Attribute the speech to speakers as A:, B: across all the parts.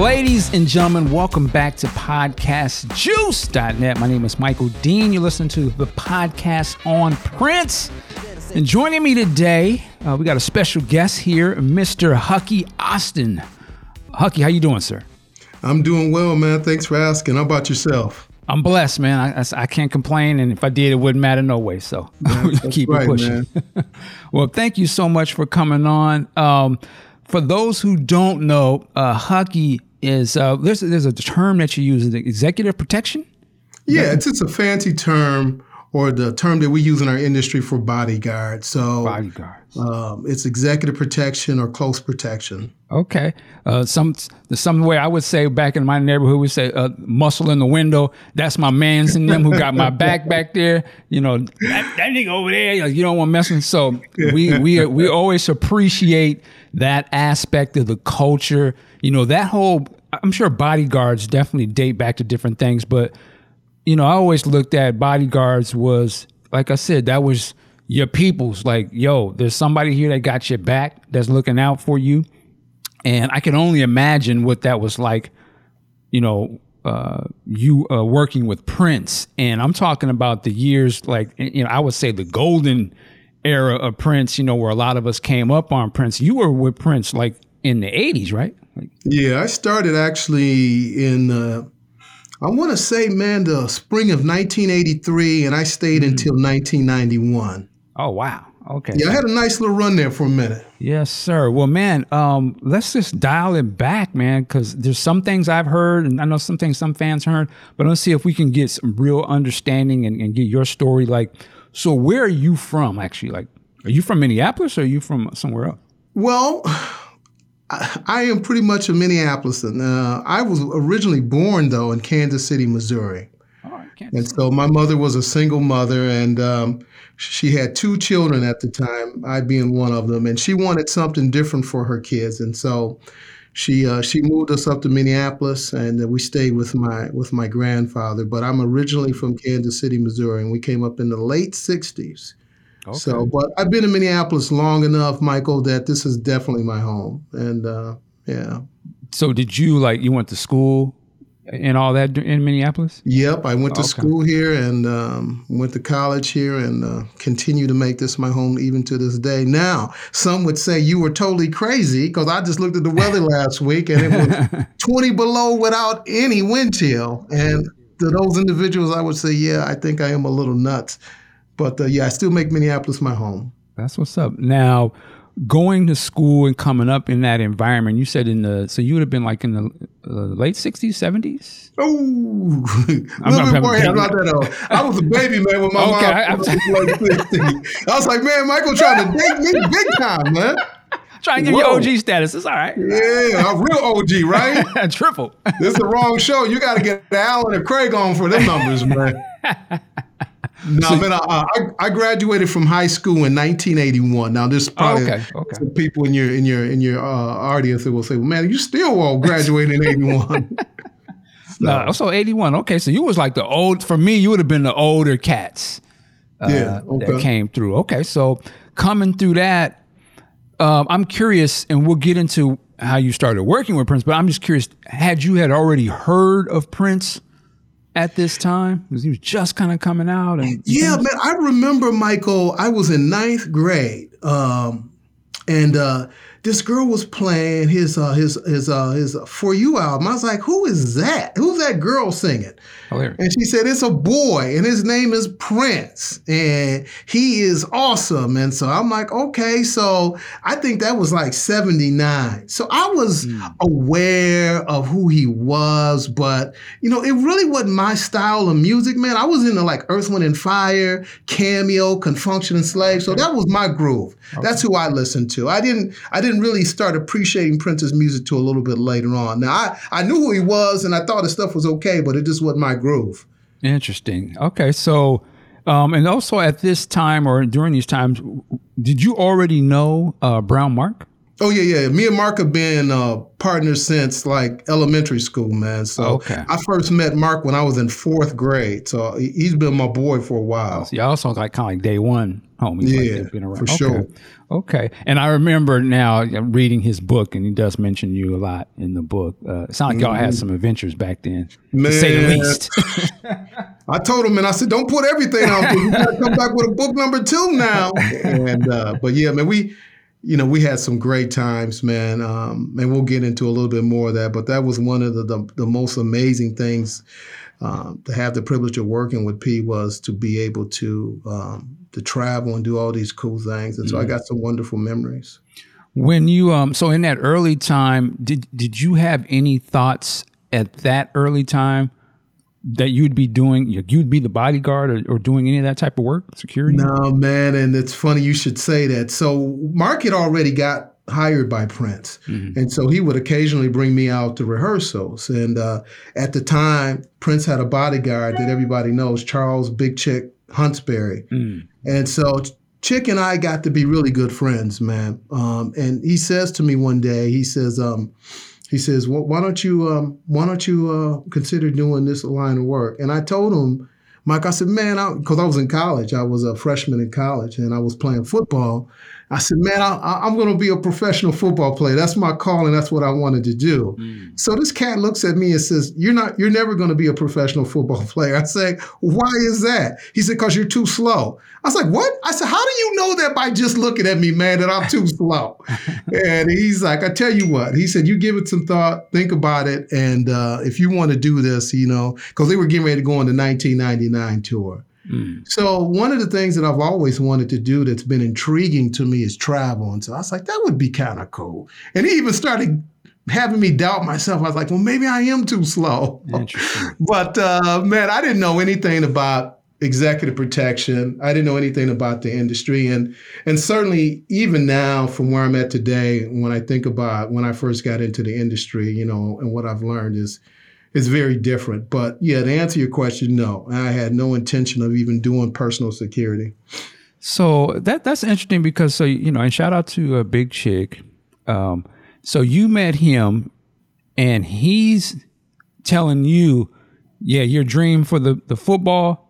A: Ladies and gentlemen, welcome back to podcastjuice.net. My name is Michael Dean. You're listening to the podcast on Prince. And joining me today, uh, we got a special guest here, Mr. Hucky Austin. Hucky, how you doing, sir?
B: I'm doing well, man. Thanks for asking. How about yourself?
A: I'm blessed, man. I, I, I can't complain, and if I did, it wouldn't matter no way. So keep right, it pushing. well, thank you so much for coming on. Um, for those who don't know, uh, Hucky is uh, there's there's a term that you use, executive protection.
B: Yeah, it's just a fancy term or the term that we use in our industry for bodyguard. So
A: bodyguards.
B: Um, it's executive protection or close protection.
A: Okay. Uh, some some way I would say back in my neighborhood we say uh, muscle in the window. That's my man's in them who got my back back there. You know that, that nigga over there. You don't want messing. So we we we always appreciate that aspect of the culture. You know that whole. I'm sure bodyguards definitely date back to different things, but you know, I always looked at bodyguards was like I said, that was your people's like, yo, there's somebody here that got your back, that's looking out for you. And I can only imagine what that was like, you know, uh, you uh, working with Prince. And I'm talking about the years like, you know, I would say the golden era of Prince, you know, where a lot of us came up on Prince. You were with Prince like in the 80s, right? Like,
B: yeah, I started actually in uh, I want to say, man, the spring of 1983, and I stayed mm-hmm. until 1991.
A: Oh, wow. Okay.
B: Yeah, I had a nice little run there for a minute.
A: Yes, sir. Well, man, um, let's just dial it back, man, because there's some things I've heard, and I know some things some fans heard, but let's see if we can get some real understanding and, and get your story. Like, so where are you from, actually? Like, are you from Minneapolis or are you from somewhere else?
B: Well, I, am pretty much a Minneapolisan. Uh, I was originally born though in Kansas City, Missouri. Oh, and so my mother was a single mother, and um, she had two children at the time, I being one of them, and she wanted something different for her kids, and so she uh, she moved us up to Minneapolis, and we stayed with my with my grandfather. But I'm originally from Kansas City, Missouri, and we came up in the late '60s. Okay. So, but I've been in Minneapolis long enough, Michael, that this is definitely my home. And uh, yeah.
A: So, did you like you went to school and all that in Minneapolis?
B: Yep, I went to okay. school here and um, went to college here and uh, continue to make this my home even to this day. Now, some would say you were totally crazy because I just looked at the weather last week and it was 20 below without any wind chill. And to those individuals, I would say, yeah, I think I am a little nuts. But uh, yeah, I still make Minneapolis my home.
A: That's what's up. Now, going to school and coming up in that environment, you said in the so you would have been like in the uh, late sixties, seventies.
B: Oh, a little bit more about that. I was a baby man with my okay, mom. I, I was like, man, Michael trying to date me big time, man.
A: Trying to give Whoa. you OG status. It's all right.
B: Yeah, a real OG, right?
A: Triple.
B: This is the wrong show. You got to get Alan and Craig on for them numbers, man. No, so, man, I, I, graduated from high school in 1981. Now, there's probably oh, okay, okay. some people in your in your in your uh, audience that will say, "Well, man, you still all graduated in 81."
A: no, so 81. Okay, so you was like the old. For me, you would have been the older cats. Uh, yeah, okay. that came through. Okay, so coming through that, um, I'm curious, and we'll get into how you started working with Prince. But I'm just curious, had you had already heard of Prince? At this time? Because he was just kind of coming out. And
B: yeah, man, I remember Michael. I was in ninth grade, um, and uh, this girl was playing his uh, his his uh, his for you album. I was like, who is that? Who's that girl singing? Hilarious. And she said, It's a boy, and his name is Prince, and he is awesome. And so I'm like, Okay, so I think that was like 79. So I was mm. aware of who he was, but you know, it really wasn't my style of music, man. I was into like Earth, Wind, and Fire, Cameo, Con and Slave. So that was my groove. Okay. That's who I listened to. I didn't I didn't really start appreciating Prince's music till a little bit later on. Now I, I knew who he was and I thought his stuff was okay, but it just wasn't my groove.
A: Interesting. Okay, so um, and also at this time or during these times, did you already know uh, Brown Mark?
B: Oh yeah, yeah. Me and Mark have been uh, partners since like elementary school, man. So
A: Okay.
B: I first met Mark when I was in fourth grade. So he- he's been my boy for a while.
A: So y'all also like kind of like day one homies.
B: Yeah,
A: they've been around.
B: for
A: Okay.
B: sure.
A: Okay. And I remember now uh, reading his book, and he does mention you a lot in the book. Uh, it sounds like y'all had some adventures back then, to say the
B: Mm-hmm.
A: Least.
B: I told him, and I said, "Don't put everything out there. You gotta come back with a book number two now." And uh, but yeah, man, we, you know, we had some great times, man. Um, and we'll get into a little bit more of that. But that was one of the the, the most amazing things um, to have the privilege of working with P was to be able to um, to travel and do all these cool things. And so I got some wonderful memories.
A: when you um, so in that early time, did did you have any thoughts at that early time that you'd be doing? You'd be the bodyguard or, or doing any of that type of work, security?
B: No, man, and it's funny you should say that. So Mark had already got hired by Prince, and so he would occasionally bring me out to rehearsals. And uh, at the time, Prince had a bodyguard that everybody knows, Charles Big Chick Huntsberry,
A: Mm.
B: and so Chick and I got to be really good friends, man. Um, and he says to me one day, he says, um, he says, well, "Why don't you, um, why don't you uh, consider doing this line of work?" And I told him, Mike, I said, "Man, because I, was in college, I was a freshman in college, and I was playing football." I said, "Man, I, I'm going to be a professional football player. That's my calling. That's what I wanted to do." So this cat looks at me and says, "You're not. You're never going to be a professional football player." I say, "Why is that?" He said, "Because you're too slow." I was like, "What?" I said, "How do you know that by just looking at me, man? That I'm too slow?" and he's like, "I tell you what." He said, "You give it some thought, think about it, and uh, if you want to do this, you know, because they were getting ready to go on the 1999 tour."
A: Mm.
B: So one of the things that I've always wanted to do that's been intriguing to me is travel. And so I was like, that would be kind of cool. And he even started having me doubt myself. I was like, well, maybe I am too slow. But uh, man, I didn't know anything about executive protection. I didn't know anything about the industry, and and certainly even now, from where I'm at today, when I think about when I first got into the industry, you know, and what I've learned is is very different. But yeah, to answer your question, no, I had no intention of even doing personal security.
A: So that that's interesting because so you know, and shout out to a big chick. Um, so you met him, and he's telling you, yeah, your dream for the the football.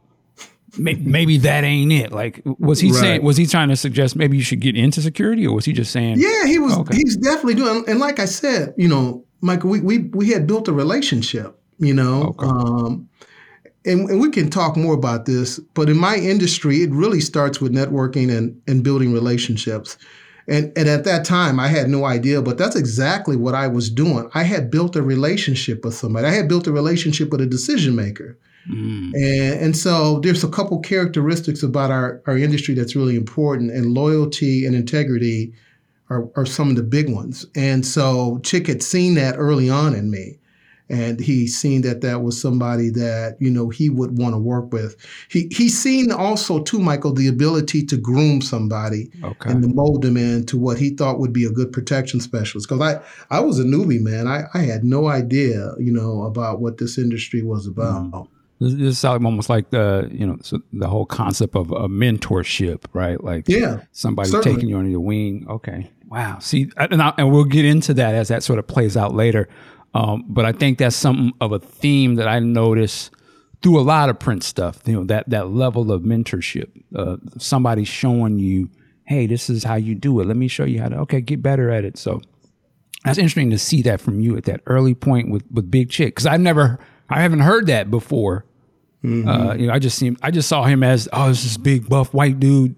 A: may- Maybe that ain't it. Like, was he
B: Right.
A: saying? Was he trying to suggest maybe you should get into security, or was he just saying?
B: Yeah, he was.
A: Okay.
B: He's definitely doing. And like I said, you know, Michael, we we we had built a relationship. You know,
A: Okay.
B: um, and, and we can talk more about this. But in my industry, it really starts with networking and and building relationships. And and at that time, I had no idea, but that's exactly what I was doing. I had built a relationship with somebody. I had built a relationship with a decision maker.
A: Mm.
B: And, and so there's a couple characteristics about our, our industry that's really important, and loyalty and integrity are, are some of the big ones. And so Chick had seen that early on in me. And he seen that that was somebody that, you know, he would want to work with. He he seen also too, Michael, the ability to groom somebody
A: Okay.
B: and to mold them into what he thought would be a good protection specialist. Because I, I was a newbie, man. I, I had no idea, you know, about what this industry was about.
A: This, this is almost like the you know so the whole concept of a mentorship, right? Like
B: Yeah.
A: somebody
B: Certainly.
A: taking you under the wing. Okay, wow. See, and, I, and we'll get into that as that sort of plays out later. Um, but I think that's something of a theme that I notice through a lot of Prince stuff. You know that that level of mentorship, uh, somebody showing you, hey, this is how you do it. Let me show you how to. Okay, get better at it. So that's interesting to see that from you at that early point with with Big Chick because I've never, I haven't heard that before. Uh, you know, I just seen, I just saw him as oh, this is big buff white dude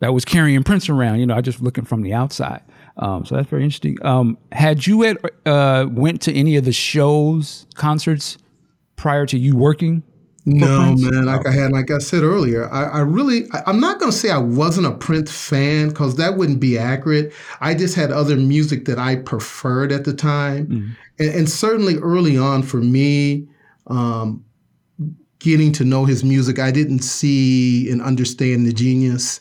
A: that was carrying Prince around. You know, I just looking from the outside. Um, so that's very interesting. Um, had you at, uh, went to any of the shows, concerts prior to you working?
B: No, man. Like I had, like I said earlier, I, I really, I, I'm not going to say I wasn't a Prince fan because that wouldn't be accurate. I just had other music that I preferred at the time, and, and certainly early on for me, um, getting to know his music, I didn't see and understand the genius.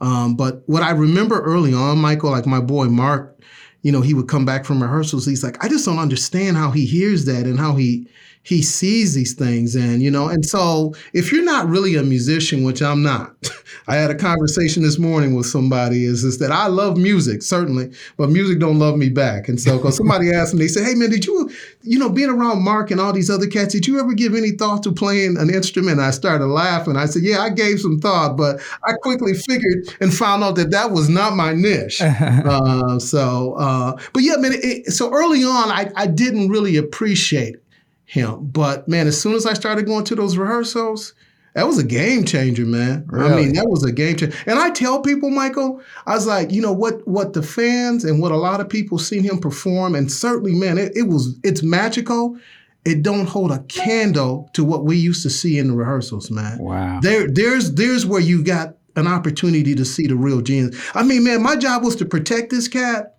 B: Um, but what I remember early on, Michael, like my boy Mark, you know, he would come back from rehearsals. He's like, I just don't understand how he hears that and how he he sees these things. And you know, and so if you're not really a musician, which I'm not, I had a conversation this morning with somebody is this that I love music certainly, but music don't love me back. And so because somebody asked me, they said, "Hey man, did you, you know, being around Mark and all these other cats, did you ever give any thought to playing an instrument?" I started laughing. I said, "Yeah, I gave some thought, but I quickly figured and found out that that was not my niche." uh, so, uh, but yeah, man. It, so early on, I, I didn't really appreciate him, but man, as soon as I started going to those rehearsals that was a game changer, man. Really? I mean, that was a game changer. And I tell people, Michael, I was like, you know what, what the fans and what a lot of people seen him perform, and certainly, man, it, it was it's magical. It don't hold a candle to what we used to see in the rehearsals, man.
A: Wow.
B: There, there's there's where you got an opportunity to see the real genius. I mean, man, my job was to protect this cat.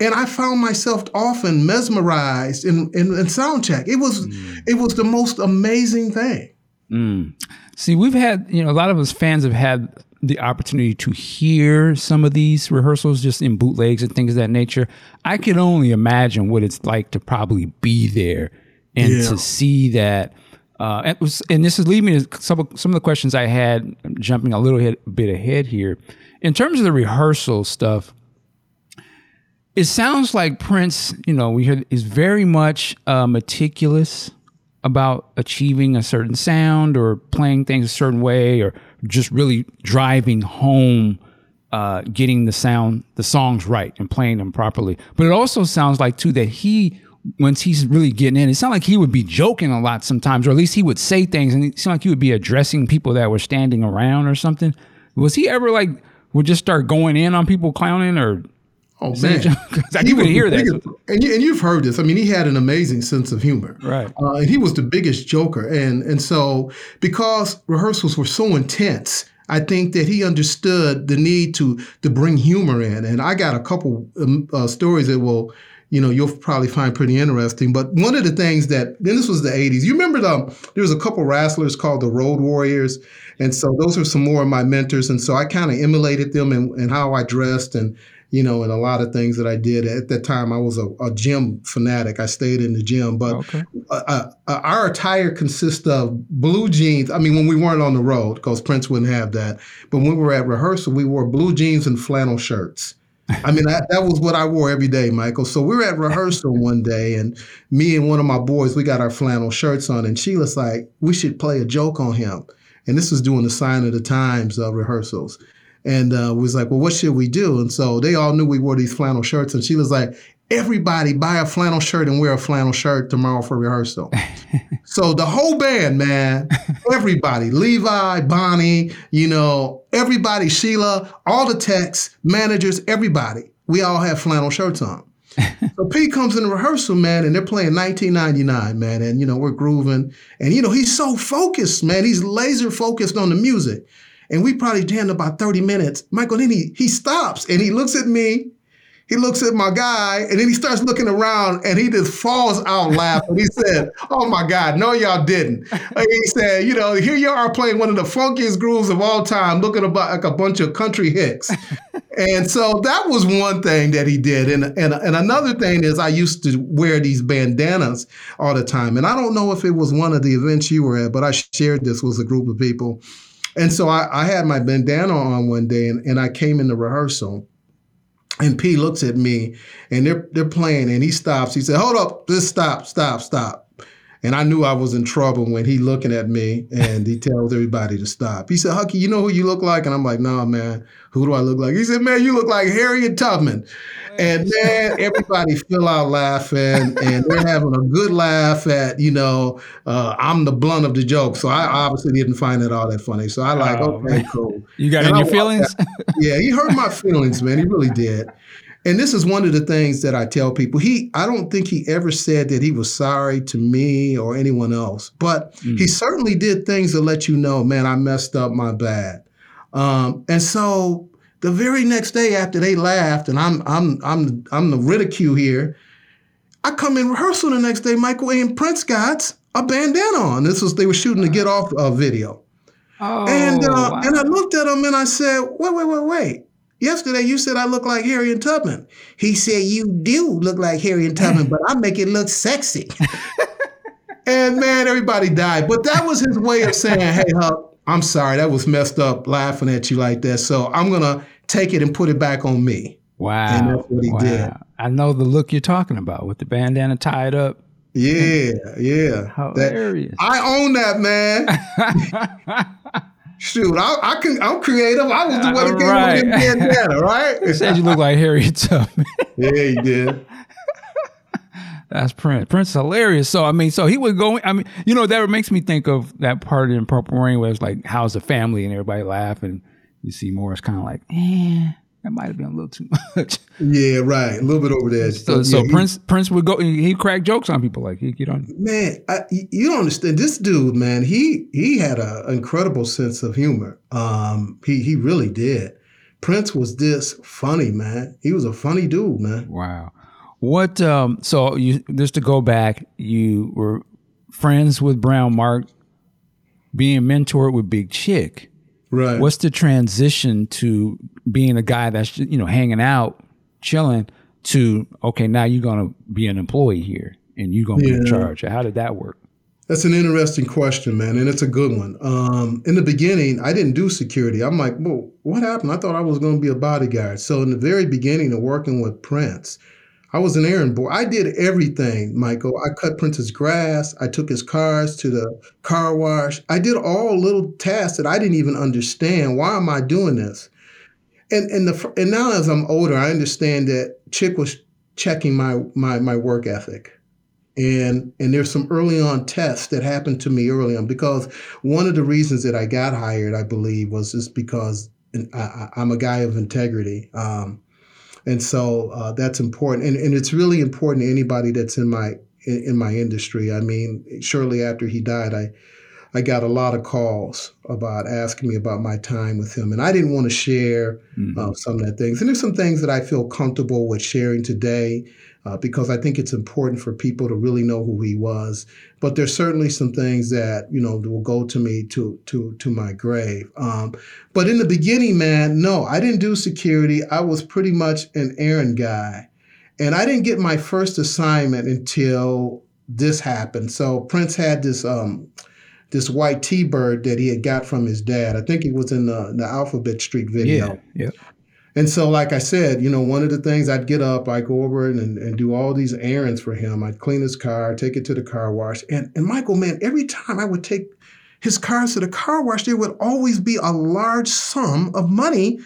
B: And I found myself often mesmerized in, in, in sound check. It was mm. it was the most amazing thing.
A: Mm. See, we've had, you know, a lot of us fans have had the opportunity to hear some of these rehearsals just in bootlegs and things of that nature. I can only imagine what it's like to probably be there and yeah. to see that. Uh, and, was, and, this is leading me to some of, some of the questions I had, jumping a little head, bit ahead here. In terms of the rehearsal stuff, it sounds like Prince, you know, we heard is very much uh, meticulous about achieving a certain sound or playing things a certain way or just really driving home uh, getting the sound the songs right and playing them properly. But it also sounds like too that he once he's really getting in it sounds like he would be joking a lot sometimes or at least he would say things and it seemed like he would be addressing people that were standing around or something. Was he ever like would just start going in on people clowning or
B: Oh man,
A: I can hear that.
B: Biggest, and, you, and you've heard this. I mean, he had an amazing sense of humor,
A: right?
B: Uh, and he was the biggest joker. And and so because rehearsals were so intense, I think that he understood the need to to bring humor in. And I got a couple um, uh, stories that will, you know, you'll probably find pretty interesting. But one of the things that then this was the '80s. You remember the there was a couple wrestlers called the Road Warriors, and so those were some more of my mentors. And so I kind of emulated them and and how I dressed and you know, and a lot of things that I did. At that time, I was a, a gym fanatic. I stayed in the gym, but okay. uh, uh, our attire consists of blue jeans. I mean, when we weren't on the road, because Prince wouldn't have that. But when we were at rehearsal, we wore blue jeans and flannel shirts. I mean, that, that was what I wore every day, Michael. So we were at rehearsal one day, and me and one of my boys, we got our flannel shirts on, and Sheila's like, we should play a joke on him. And this was doing the sign of the times uh, rehearsals and uh, was like, well, what should we do? And so they all knew we wore these flannel shirts. And she was like, everybody buy a flannel shirt and wear a flannel shirt tomorrow for rehearsal. so the whole band, man, everybody, Levi, Boni, you know, everybody, Sheila, all the techs, managers, everybody, we all have flannel shirts on. so Pete comes in the rehearsal, man, and they're playing 1999, man, and you know we're grooving, and you know he's so focused, man. He's laser focused on the music. And we probably jammed about 30 minutes. Michael, then he, he stops and he looks at me. He looks at my guy and then he starts looking around and he just falls out laughing. He said, Oh my God, no, y'all didn't. he said, You know, here you are playing one of the funkiest grooves of all time, looking about like a bunch of country hicks. and so that was one thing that he did. And, and, and another thing is, I used to wear these bandanas all the time. And I don't know if it was one of the events you were at, but I shared this with a group of people. And so I, I had my bandana on one day and, and I came in the rehearsal. And P looks at me and they're they're playing and he stops. He said, Hold up, just stop, stop, stop. And I knew I was in trouble when he looking at me and he tells everybody to stop. He said, Hucky, you know who you look like? And I'm like, nah, man, who do I look like? He said, man, you look like Harriet Tubman. And man, everybody fell out laughing, and they're having a good laugh at you know uh, I'm the blunt of the joke. So I obviously didn't find it all that funny. So I like oh, okay, man. cool.
A: You got and in your feelings?
B: yeah, he hurt my feelings, man. He really did. And this is one of the things that I tell people. He, I don't think he ever said that he was sorry to me or anyone else, but mm. he certainly did things to let you know, man, I messed up, my bad. Um, and so the very next day after they laughed, and I'm I'm I'm I'm the ridicule here. I come in rehearsal the next day. Michael A. and Prince got a bandana on. This was they were shooting the Get Off uh, video,
A: oh,
B: and uh, wow. and I looked at him and I said, wait, wait, wait, wait. Yesterday you said I look like Harriet Tubman. He said you do look like Harriet Tubman, but I make it look sexy. and man, everybody died. But that was his way of saying, hey, Huck, I'm sorry, that was messed up laughing at you like that. So I'm gonna take it and put it back on me.
A: Wow.
B: And that's what he
A: wow.
B: did.
A: I know the look you're talking about with the bandana tied up.
B: Yeah, yeah. That-
A: Hilarious.
B: I own that, man. Shoot, I, I can. I'm creative. I was the one that came
A: Right.
B: up with bandana, right?
A: Said you look like Harriet Tubman.
B: yeah, he did.
A: That's Prince. Prince is hilarious. So I mean, so he would go. I mean, you know, that makes me think of that part in Purple Rain where it's like, "How's the family?" and everybody laugh, and you see Morris kind of like, "Eh, that might have been a little too much."
B: Yeah, right. A little bit over there.
A: So,
B: Yeah,
A: so
B: he-
A: Prince Prince would go. He crack jokes on people like he get on.
B: man, I, you don't understand. This dude, man, he he had an incredible sense of humor. Um, he he really did. Prince was this funny, man. He was a funny dude, man.
A: Wow. What? Um. So you just to go back, you were friends with Brown Mark, being mentored with Big Chick.
B: Right.
A: What's the transition to being a guy that's you know hanging out, chilling, to okay now you're gonna be an employee here and you're gonna be in charge? How did that work?
B: That's an interesting question, man, and it's a good one. Um, in the beginning, I didn't do security. I'm like, well, what happened? I thought I was going to be a bodyguard. So in the very beginning of working with Prince, I was an errand boy. I did everything, Michael. I cut Prince's grass. I took his cars to the car wash. I did all little tasks that I didn't even understand. Why am I doing this? And and the and now as I'm older, I understand that Chick was checking my my my work ethic and and there's some early on tests that happened to me early on because one of the reasons that I got hired, I believe, was just because I, I'm a guy of integrity, um, and so uh, that's important, and and it's really important to anybody that's in my in, in my industry. I mean, shortly after he died, I. I got a lot of calls about asking me about my time with him, and I didn't want to share
A: Mhm.
B: uh, some of the things. And there's some things that I feel comfortable with sharing today uh, because I think it's important for people to really know who he was. But there's certainly some things that you know will go to me to to to my grave. Um, but in the beginning, man, no, I didn't do security. I was pretty much an errand guy, and I didn't get my first assignment until this happened. So Prince had this. Um, this white T-bird that he had got from his dad. I think it was in the, the Alphabet Street video.
A: Yeah. Yeah.
B: And so, like I said, you know, one of the things I'd get up, I'd go over and, and do all these errands for him. I'd clean his car, take it to the car wash. And, and Michael, man, every time I would take his cars to the car wash, there would always be a large sum of money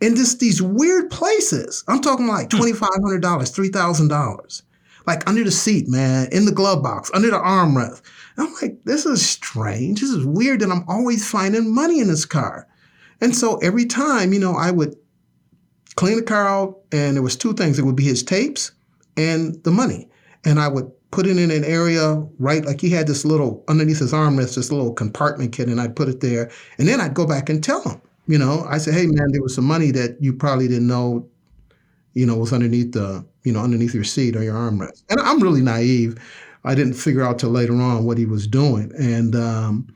B: in just these weird places. I'm talking like hmm. $2,500, $3,000. Like under the seat, man, in the glove box, under the armrest. And I'm like, this is strange. This is weird that I'm always finding money in this car. And so every time, you know, I would clean the car out, and there was two things. It would be his tapes and the money. And I would put it in an area, right? Like he had this little underneath his armrest, this little compartment kit, and I'd put it there. And then I'd go back and tell him, you know, I said, hey man, there was some money that you probably didn't know, you know, was underneath the, you know, underneath your seat or your armrest. And I'm really naive. I didn't figure out till later on what he was doing. And um,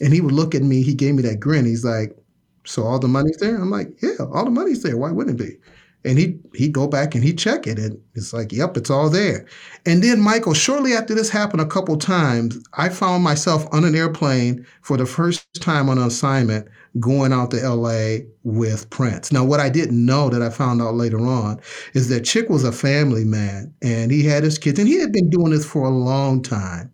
B: and he would look at me, he gave me that grin. He's like, so all the money's there? I'm like, yeah, all the money's there. Why wouldn't it be? And he he'd go back and he'd check it, and it's like, yep, it's all there. And then Michael, shortly after this happened a couple times, I found myself on an airplane for the first time on an assignment going out to LA with Prince. Now, what I didn't know that I found out later on is that Chick was a family man and he had his kids, and he had been doing this for a long time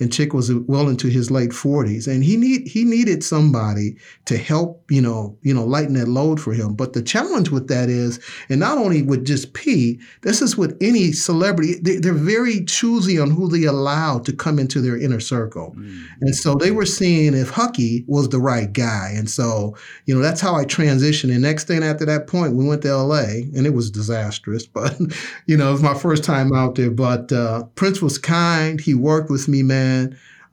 B: and Chick was well into his late 40s, and he need he needed somebody to help, you know, you know, lighten that load for him. But the challenge with that is, and not only with just P, this is with any celebrity, they, they're very choosy on who they allow to come into their inner circle, and so they were seeing if Hucky was the right guy, and so you know that's how I transitioned. And next thing after that point, we went to L.A. and it was disastrous, but you know it was my first time out there. But uh, Prince was kind. He worked with me, man.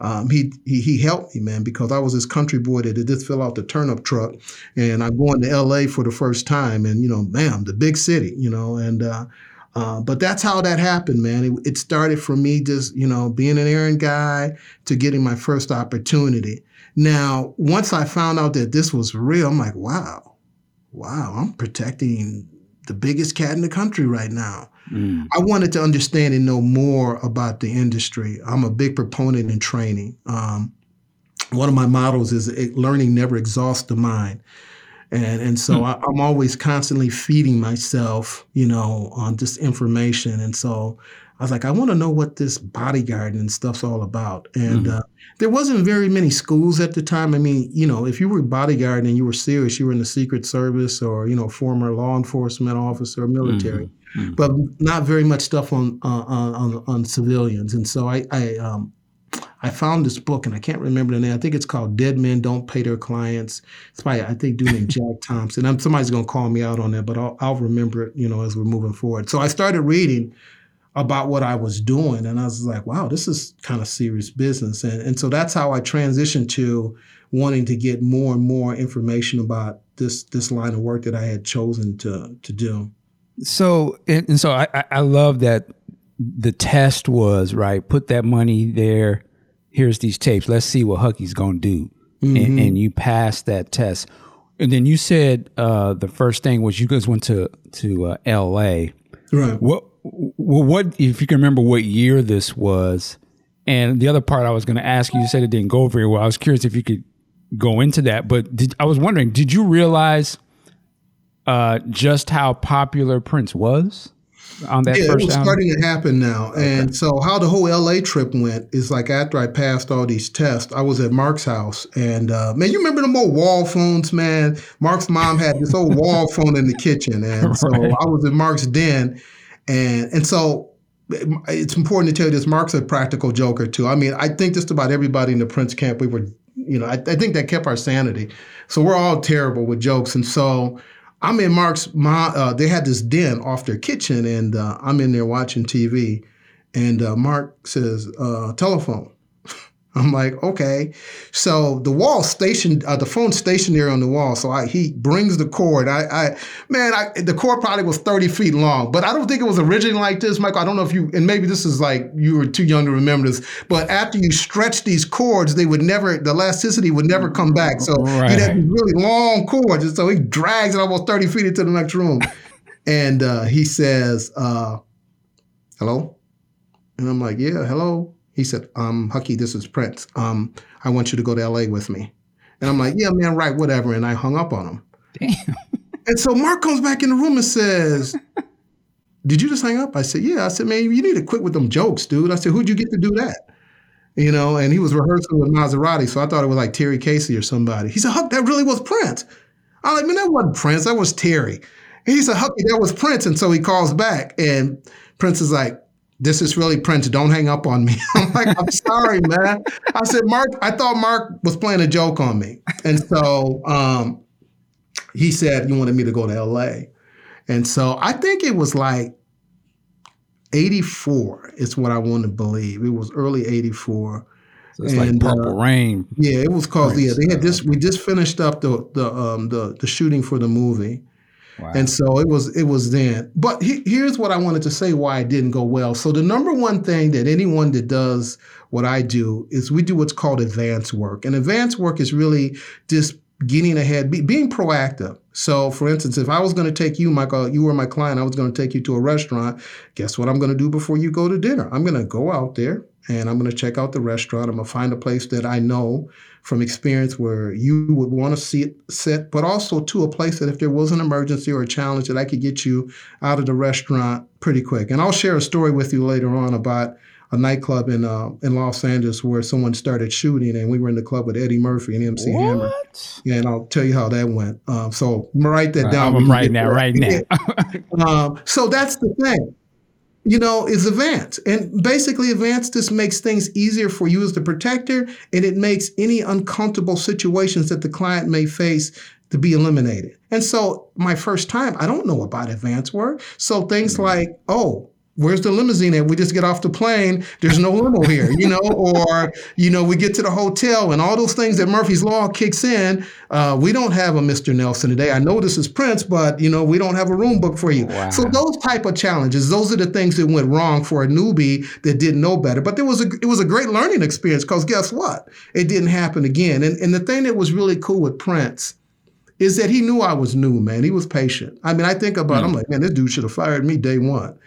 B: Um, he, he he helped me, man, because I was this country boy that had just fill out the turnip truck, and I'm going to L.A. for the first time, and you know, bam, the big city, you know, and uh, uh, but that's how that happened, man. It, it started from me just you know being an errand guy to getting my first opportunity. Now, once I found out that this was real, I'm like, wow, wow, I'm protecting the biggest cat in the country right now.
A: Mm.
B: I wanted to understand and know more about the industry. I'm a big proponent in training. Um, one of my models is learning never exhausts the mind. And, and so hmm. I, I'm always constantly feeding myself, you know, on this information. And so I was like, I want to know what this bodyguarding and stuff's all about. And mm-hmm. uh, there wasn't very many schools at the time. I mean, you know, if you were bodyguarding and you were serious, you were in the Secret Service or you know, former law enforcement officer or military, mm-hmm. Mm-hmm. but not very much stuff on uh, on on civilians. And so I I um, I found this book and I can't remember the name. I think it's called Dead Men Don't Pay Their Clients. It's by I think dude named Jack Thompson. I'm, somebody's gonna call me out on that, but I'll, I'll remember it, you know, as we're moving forward. So I started reading about what I was doing. And I was like, wow, this is kind of serious business. And, and so that's how I transitioned to wanting to get more and more information about this this line of work that I had chosen to to do.
A: So and, and so I, I love that the test was right. Put that money there. Here's these tapes. Let's see what Hucky's gonna do. Mm-hmm. And, and, you passed that test. And then you said uh, the first thing was you guys went to to uh, L.A.
B: Right.
A: What well, what if you can remember what year this was? And the other part I was going to ask you, you said it didn't go very well. I was curious if you could go into that. But did, I was wondering, did you realize uh, just how popular Prince was? on that
B: yeah,
A: first
B: it was
A: album?
B: starting to happen now. Okay. And so how the whole LA trip went is like after I passed all these tests, I was at Mark's house and uh, man, you remember them old wall phones, man? Mark's mom had this old wall phone in the kitchen. And so right. I was in Mark's den and and so it's important to tell you this. Mark's a practical joker too. I mean, I think just about everybody in the Prince camp, we were, you know, I, I think that kept our sanity. So we're all terrible with jokes, and so I'm in Mark's. My, uh, they had this den off their kitchen, and uh, I'm in there watching TV, and uh, Mark says, uh, "Telephone." I'm like, okay. So the wall stationed, uh, the phone stationary on the wall. So I, he brings the cord. I, I man, I, the cord probably was 30 feet long, but I don't think it was originally like this, Michael. I don't know if you, and maybe this is like you were too young to remember this, but after you stretch these cords, they would never, the elasticity would never come back. So right. he'd have these really long cords. And so he drags it almost 30 feet into the next room. and uh, he says, uh, hello? And I'm like, yeah, hello. He said, um, Hucky, this is Prince. Um, I want you to go to LA with me. And I'm like, yeah, man, right, whatever. And I hung up on him.
A: Damn.
B: And so Mark comes back in the room and says, Did you just hang up? I said, Yeah. I said, Man, you need to quit with them jokes, dude. I said, Who'd you get to do that? You know, and he was rehearsing with Mazarati, so I thought it was like Terry Casey or somebody. He said, Huck, that really was Prince. I'm like, Man, that wasn't Prince, that was Terry. And he said, Hucky, that was Prince. And so he calls back, and Prince is like, this is really Prince. Don't hang up on me. I'm like, I'm sorry, man. I said, Mark, I thought Mark was playing a joke on me. And so um, he said, You wanted me to go to LA. And so I think it was like 84 is what I want to believe. It was early 84.
A: So it's and, like Purple uh, Rain.
B: Yeah, it was called. Yeah, they had this. We just finished up the the um the the shooting for the movie, and so it was it was then. But he, here's what I wanted to say why it didn't go well. So the number one thing that anyone that does what I do is we do what's called advanced work. And advanced work is really just getting ahead, be, being proactive. So, for instance, if I was going to take you, Michael, you were my client, I was going to take you to a restaurant. Guess what I'm going to do before you go to dinner? I'm going to go out there and I'm going to check out the restaurant. I'm going to find a place that I know from experience where you would want to see it sit, but also to a place that if there was an emergency or a challenge that I could get you out of the restaurant pretty quick. And I'll share a story with you later on about a nightclub in uh, in Los Angeles where someone started shooting, and we were in the club with Eddie Murphy and MC what? Hammer. Yeah, and I'll tell you how that went. Um, so write that down.
A: I'm writing that right now.
B: um, so that's the thing you know, is advanced. And basically, advanced just makes things easier for you as the protector, and it makes any uncomfortable situations that the client may face to be eliminated. And so, my first time, I don't know about advanced work. So, things mm-hmm. like, oh, where's the limousine at? We just get off the plane. There's no limo here, you know, or, you know, we get to the hotel and all those things that Murphy's Law kicks in. Uh, we don't have a Mr. Nelson today. I know this is Prince, but, you know, we don't have a room book for you. Wow. So those type of challenges, those are the things that went wrong for a newbie that didn't know better. But there was a, it was a great learning experience because guess what? It didn't happen again. And, and the thing that was really cool with Prince is that he knew I was new, man. He was patient. I mean, I think about, mm. I'm like, man, this dude should have fired me day one.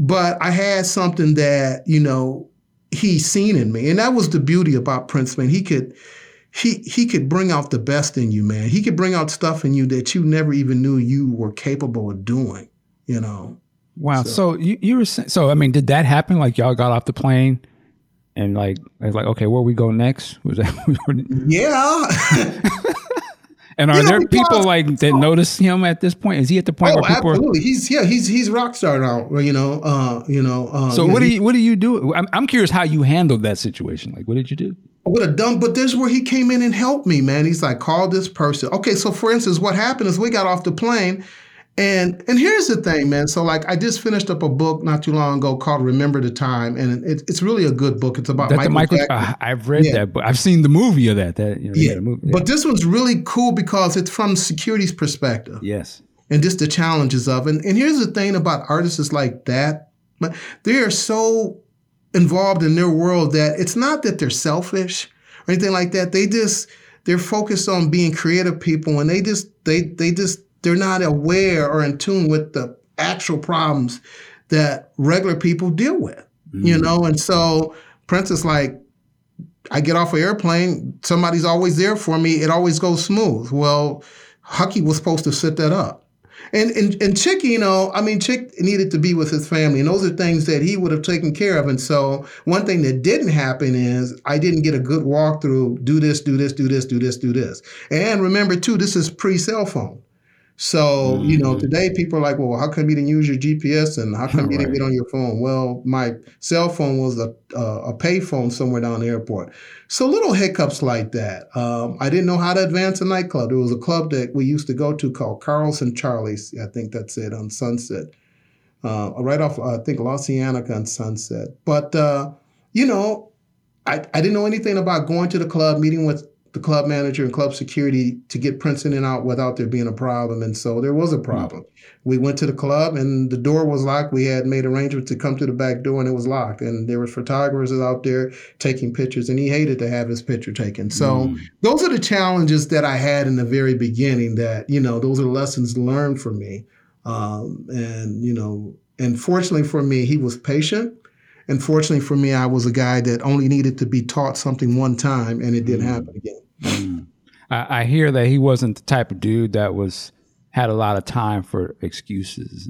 B: But I had something that, you know, he seen in me. And that was the beauty about Prince, man. He could he he could bring out the best in you, man. He could bring out stuff in you that you never even knew you were capable of doing. You know.
A: Wow. So, so you, you were so I mean, did that happen? Like y'all got off the plane and like it's like okay, where we go next? Was that?
B: yeah.
A: and are you know, there people like that notice him at this point? Is he at the point
B: oh,
A: where people
B: absolutely.
A: Are,
B: he's yeah, he's he's rock star now. You know, uh, you know. Uh,
A: so what do you what do you do? I'm, I'm curious how you handled that situation. Like, what did you do?
B: I would have done, but is where he came in and helped me, man. He's like, call this person. Okay, so for instance, what happened is we got off the plane and and here's the thing, man. So like I just finished up a book not too long ago called Remember the Time, and it, it's really a good book. It's about Michael, Michael uh,
A: I've read yeah. that, but I've seen the movie of that. That you know,
B: yeah. yeah. But this one's really cool because it's from security's perspective.
A: Yes.
B: And just the challenges of it. And, and here's the thing about artists like that, but they are so involved in their world that it's not that they're selfish or anything like that. They just they're focused on being creative people and they just they they just they're not aware or in tune with the actual problems that regular people deal with, mm. you know? And so Prince is like, I get off an airplane, somebody's always there for me. It always goes smooth. Well, Hucky was supposed to set that up. And, and and Chick, you know, I mean, Chick needed to be with his family, and those are things that he would have taken care of. And so, one thing that didn't happen is I didn't get a good walkthrough. Do this, do this, do this, do this, do this. And remember, too, this is pre cell phone. So, mm-hmm. you know, mm-hmm. today people are like, well, how come you didn't use your GPS and how come you didn't get on your phone? Well, my cell phone was a, uh, a pay phone somewhere down the airport. So little hiccups like that. Um, I didn't know how to advance a nightclub. There was a club that we used to go to called Carlos 'n Charlie's. I think that's it on Sunset. Uh, right off, I think, La Cienega on Sunset. But, uh, you know, I, I didn't know anything about going to the club, meeting with the club manager and club security to get Prince in and out without there being a problem. And so there was a problem. We went to the club and the door was locked. We had made arrangements to come to the back door and it was locked. And there were photographers out there taking pictures and he hated to have his picture taken. So mm-hmm. those are the challenges that I had in the very beginning that, you know, those are lessons learned for me. Um, and, you know, and fortunately for me, he was patient. And fortunately for me, I was a guy that only needed to be taught something one time and it didn't mm. happen again.
A: Mm. I, I, hear that he wasn't the type of dude that was had a lot of time for excuses.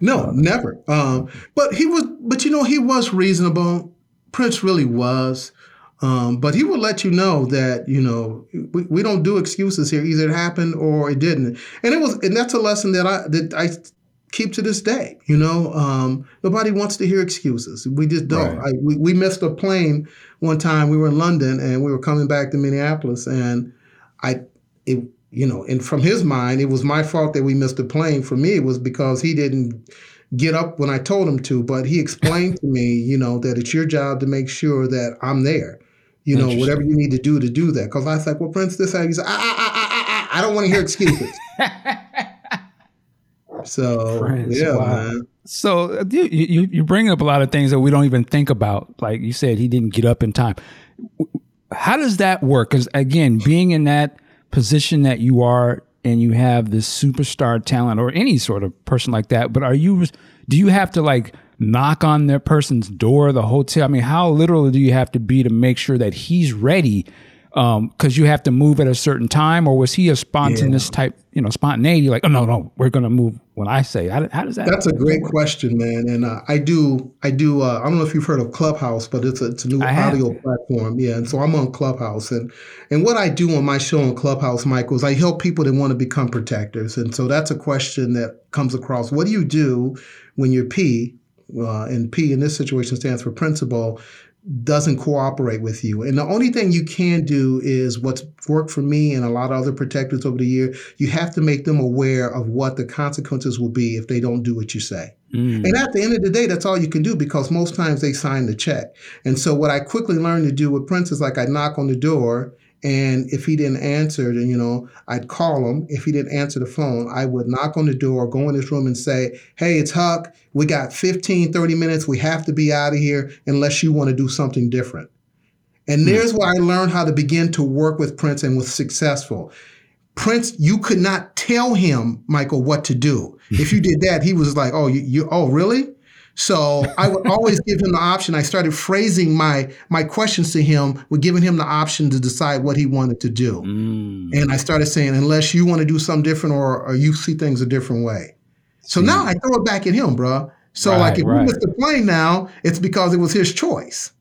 B: no, never. Um, but he was, but you know, he was reasonable. Prince really was. Um, but he would let you know that you know we, we don't do excuses here. Either it happened or it didn't, and it was, and that's a lesson that I that I keep to this day. You know, um, nobody wants to hear excuses. We just don't. Right. I, we, we missed a plane one time. We were in London and we were coming back to Minneapolis, and I, it, you know, and from his mind, it was my fault that we missed a plane. For me, it was because he didn't get up when I told him to. But he explained to me, you know, that it's your job to make sure that I'm there. You know, whatever you need to do to do that. Because I was like, well, Prince, this how he said, I, I, I, I, I don't want to hear excuses. So yeah, wow. man.
A: So you, you you bring up a lot of things that we don't even think about. Like you said, he didn't get up in time. How does that work? Because again, being in that position that you are, and you have this superstar talent, or any sort of person like that, but are you? Do you have to like knock on their person's door, the hotel? I mean, how literal do you have to be to make sure that he's ready? because um, you have to move at a certain time, or was he a spontaneous yeah. type, you know, spontaneity? Like, oh no, no, we're going to move when I say. How, how does that?
B: That's a great question, man. And uh, I do, I do. Uh, I don't know if you've heard of Clubhouse, but it's a, it's a new I audio have. platform. Yeah, and so I'm on Clubhouse, and and what I do on my show on Clubhouse, Michael, is I help people that want to become protectors, and so that's a question that comes across. What do you do when you're P? Uh, and P in this situation stands for principal doesn't cooperate with you. And the only thing you can do is what's worked for me and a lot of other protectors over the year, you have to make them aware of what the consequences will be if they don't do what you say. Mm. And at the end of the day, that's all you can do because most times they sign the check. And so what I quickly learned to do with Prince is like I knock on the door and if he didn't answer, then, you know, I'd call him. If he didn't answer the phone, I would knock on the door, go in his room and say, Hey, it's Huck. We got 15, 30 minutes. We have to be out of here unless you want to do something different. And hmm. there's where I learned how to begin to work with Prince and was successful. Prince, you could not tell him, Michael, what to do. If you did that, he was like, Oh, you, you oh, really? So I would always give him the option. I started phrasing my my questions to him, with giving him the option to decide what he wanted to do. Mm. And I started saying, unless you want to do something different or, or you see things a different way. So See. now I throw it back at him, bro. So right, like if right. we miss the plane now, it's because it was his choice.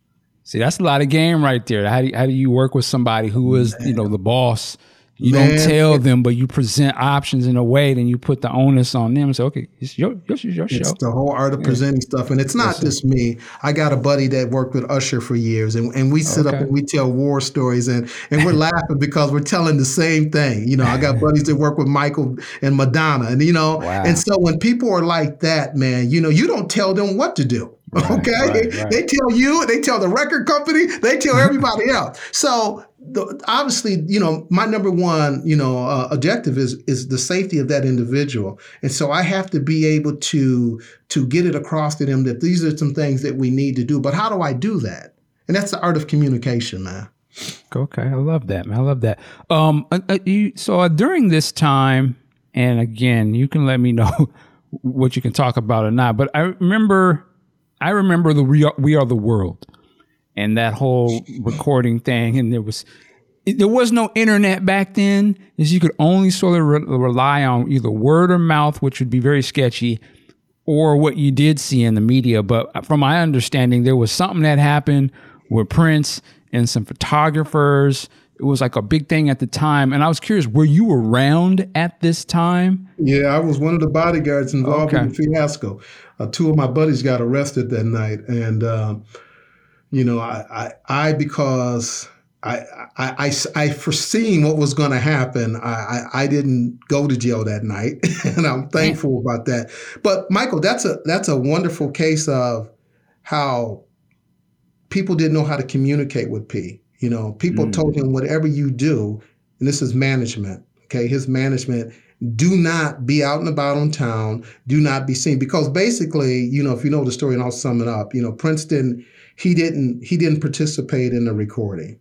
A: See, that's a lot of game right there. How do you, how do you work with somebody who is, you know, the boss you Man, don't tell them, but you present options in a way, then you put the onus on them. So, okay, it's your, your, your show.
B: It's the whole art of yeah. presenting stuff. And it's not just me. I got a buddy that worked with Usher for years, and, and we sit okay. up and we tell war stories, and, and we're laughing because we're telling the same thing. You know, I got buddies that work with Michael and Madonna, and, you know, wow. and so when people are like that, man, you know, you don't tell them what to do. Right, okay, right, right. they tell you, they tell the record company, they tell everybody else. So the, obviously, you know, my number one, you know, uh, objective is is the safety of that individual, and so I have to be able to to get it across to them that these are some things that we need to do. But how do I do that? And that's the art of communication, man.
A: Okay, I love that, man. I love that. Um, uh, uh you, so uh, during this time, and again, you can let me know what you can talk about or not. But I remember, I remember the we are, we are the world and that whole recording thing. And there was there was no internet back then, is you could only sort of re- rely on either word or mouth, which would be very sketchy, or what you did see in the media. But from my understanding, there was something that happened with Prince and some photographers. It was like a big thing at the time. And I was curious, were you around at this time?
B: Yeah, I was one of the bodyguards involved okay. in the fiasco. Uh, two of my buddies got arrested that night. And, um, you know, I, I, I because I, I, I, I foreseen what was going to happen. I, I, I, didn't go to jail that night, and I'm thankful about that. But Michael, that's a that's a wonderful case of how people didn't know how to communicate with P. You know, people mm. told him whatever you do, and this is management. Okay, his management. Do not be out and about in town. Do not be seen because basically, you know, if you know the story, and I'll sum it up. You know, Princeton he didn't he didn't participate in the recording.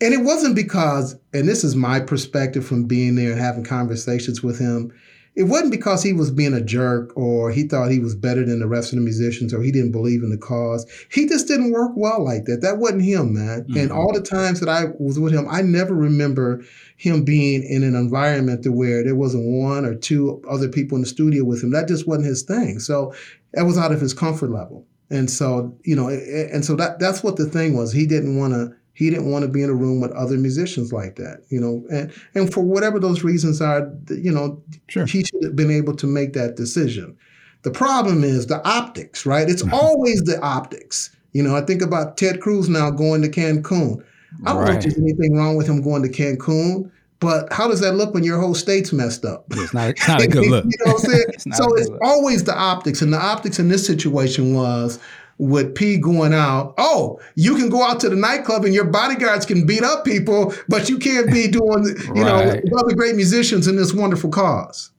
B: And it wasn't because, and this is my perspective from being there and having conversations with him, it wasn't because he was being a jerk or he thought he was better than the rest of the musicians or he didn't believe in the cause. He just didn't work well like that. That wasn't him, man. Mm-hmm. And all the times that I was with him, I never remember him being in an environment to where there wasn't one or two other people in the studio with him. That just wasn't his thing. So that was out of his comfort level. And so, you know, and so that that's what the thing was. He didn't want to he didn't want to be in a room with other musicians like that, you know. And and for whatever those reasons are, you know, sure. he should have been able to make that decision. The problem is the optics, right? It's always the optics. You know, I think about Ted Cruz now going to Cancun. I don't right. if there's anything wrong with him going to Cancun. But how does that look when your whole state's messed up?
A: It's not, it's not a good look. you know what I'm saying?
B: it's so it's look. always the optics. And the optics in this situation was with P going out, oh, you can go out to the nightclub and your bodyguards can beat up people, but you can't be doing, you right. know, other great musicians in this wonderful cause.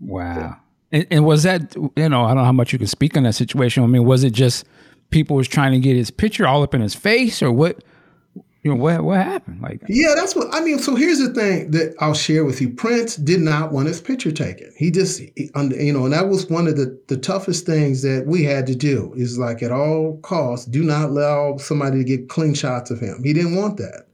A: Wow. And, and, was that, you know, I don't know how much you can speak on that situation. I mean, was it just people was trying to get his picture all up in his face or what? You know what what happened? Like
B: yeah that's what i mean so here's the thing that i'll share with you. Prince did not want his picture taken. He just you know and that was one of the, the toughest things that we had to do is like at all costs do not allow somebody to get clean shots of him. He didn't want that.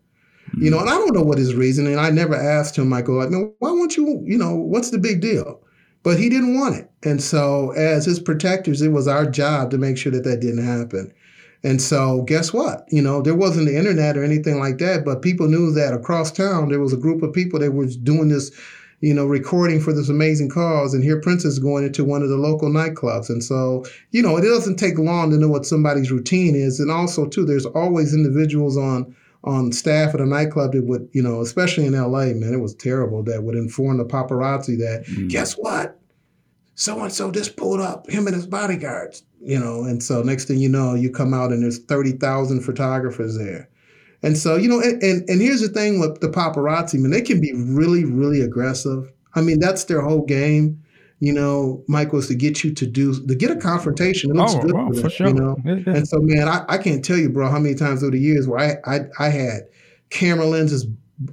B: Mm-hmm. you know and i don't know what his reason and i never asked him i go I mean, why won't you you know what's the big deal? But he didn't want it. And so as his protectors it was our job to make sure that that didn't happen and so, guess what? You know, there wasn't the internet or anything like that, but people knew that across town there was a group of people that was doing this, you know, recording for this amazing cause. And here Prince is going into one of the local nightclubs. And so, you know, it doesn't take long to know what somebody's routine is. And also, too, there's always individuals on on staff at a nightclub that would, you know, especially in LA, man, it was terrible that would inform the paparazzi that, mm. guess what? So and so just pulled up, him and his bodyguards you know, and so next thing you know, you come out and there's 30,000 photographers there. And so, you know, and, and, and here's the thing with the paparazzi, man, they can be really, really aggressive. I mean, that's their whole game. You know, Michael, is to get you to do to get a confrontation. Oh, it looks oh, good for, them, for sure. You know, yeah, yeah. and so man, I, I can't tell you, bro, how many times over the years where I I, I had camera lenses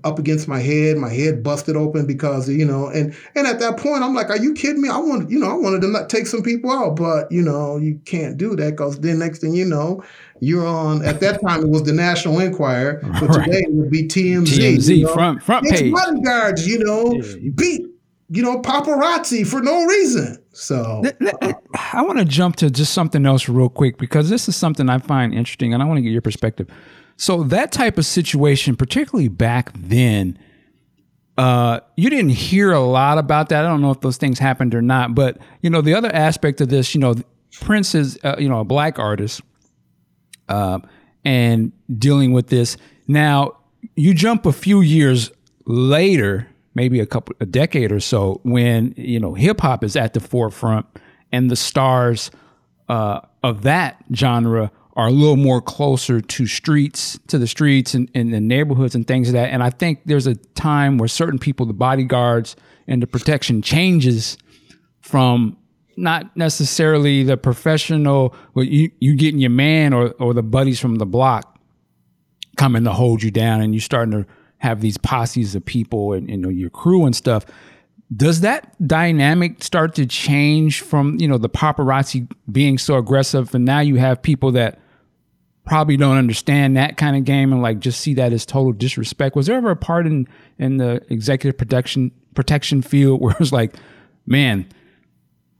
B: up against my head, my head busted open because you know, and and at that point, I'm like, are you kidding me? I wanted, you know, I wanted to not take some people out, but you know, you can't do that because then next thing you know, you're on. At that time, it was the National Enquirer, but right. today it would be TMZ.
A: TMZ you know? front front
B: it's
A: page.
B: bodyguards, you know, yeah. beat you know paparazzi for no reason. So
A: uh, I want to jump to just something else real quick because this is something I find interesting, and I want to get your perspective. So that type of situation, particularly back then, uh, you didn't hear a lot about that. I don't know if those things happened or not, but you know, the other aspect of this, you know, Prince is, uh, you know, a black artist, uh, and dealing with this. Now, you jump a few years later, maybe a couple, a decade or so, when you know hip hop is at the forefront, and the stars uh, of that genre are a little more closer to streets, to the streets and, and the neighborhoods and things of like that. And I think there's a time where certain people, the bodyguards and the protection changes from not necessarily the professional, but you, you getting your man or, or the buddies from the block coming to hold you down and you starting to have these posses of people and, you know, your crew and stuff. Does that dynamic start to change from, you know, the paparazzi being so aggressive and now you have people that probably don't understand that kind of game and like just see that as total disrespect. Was there ever a part in in the executive protection protection field where it was like, man,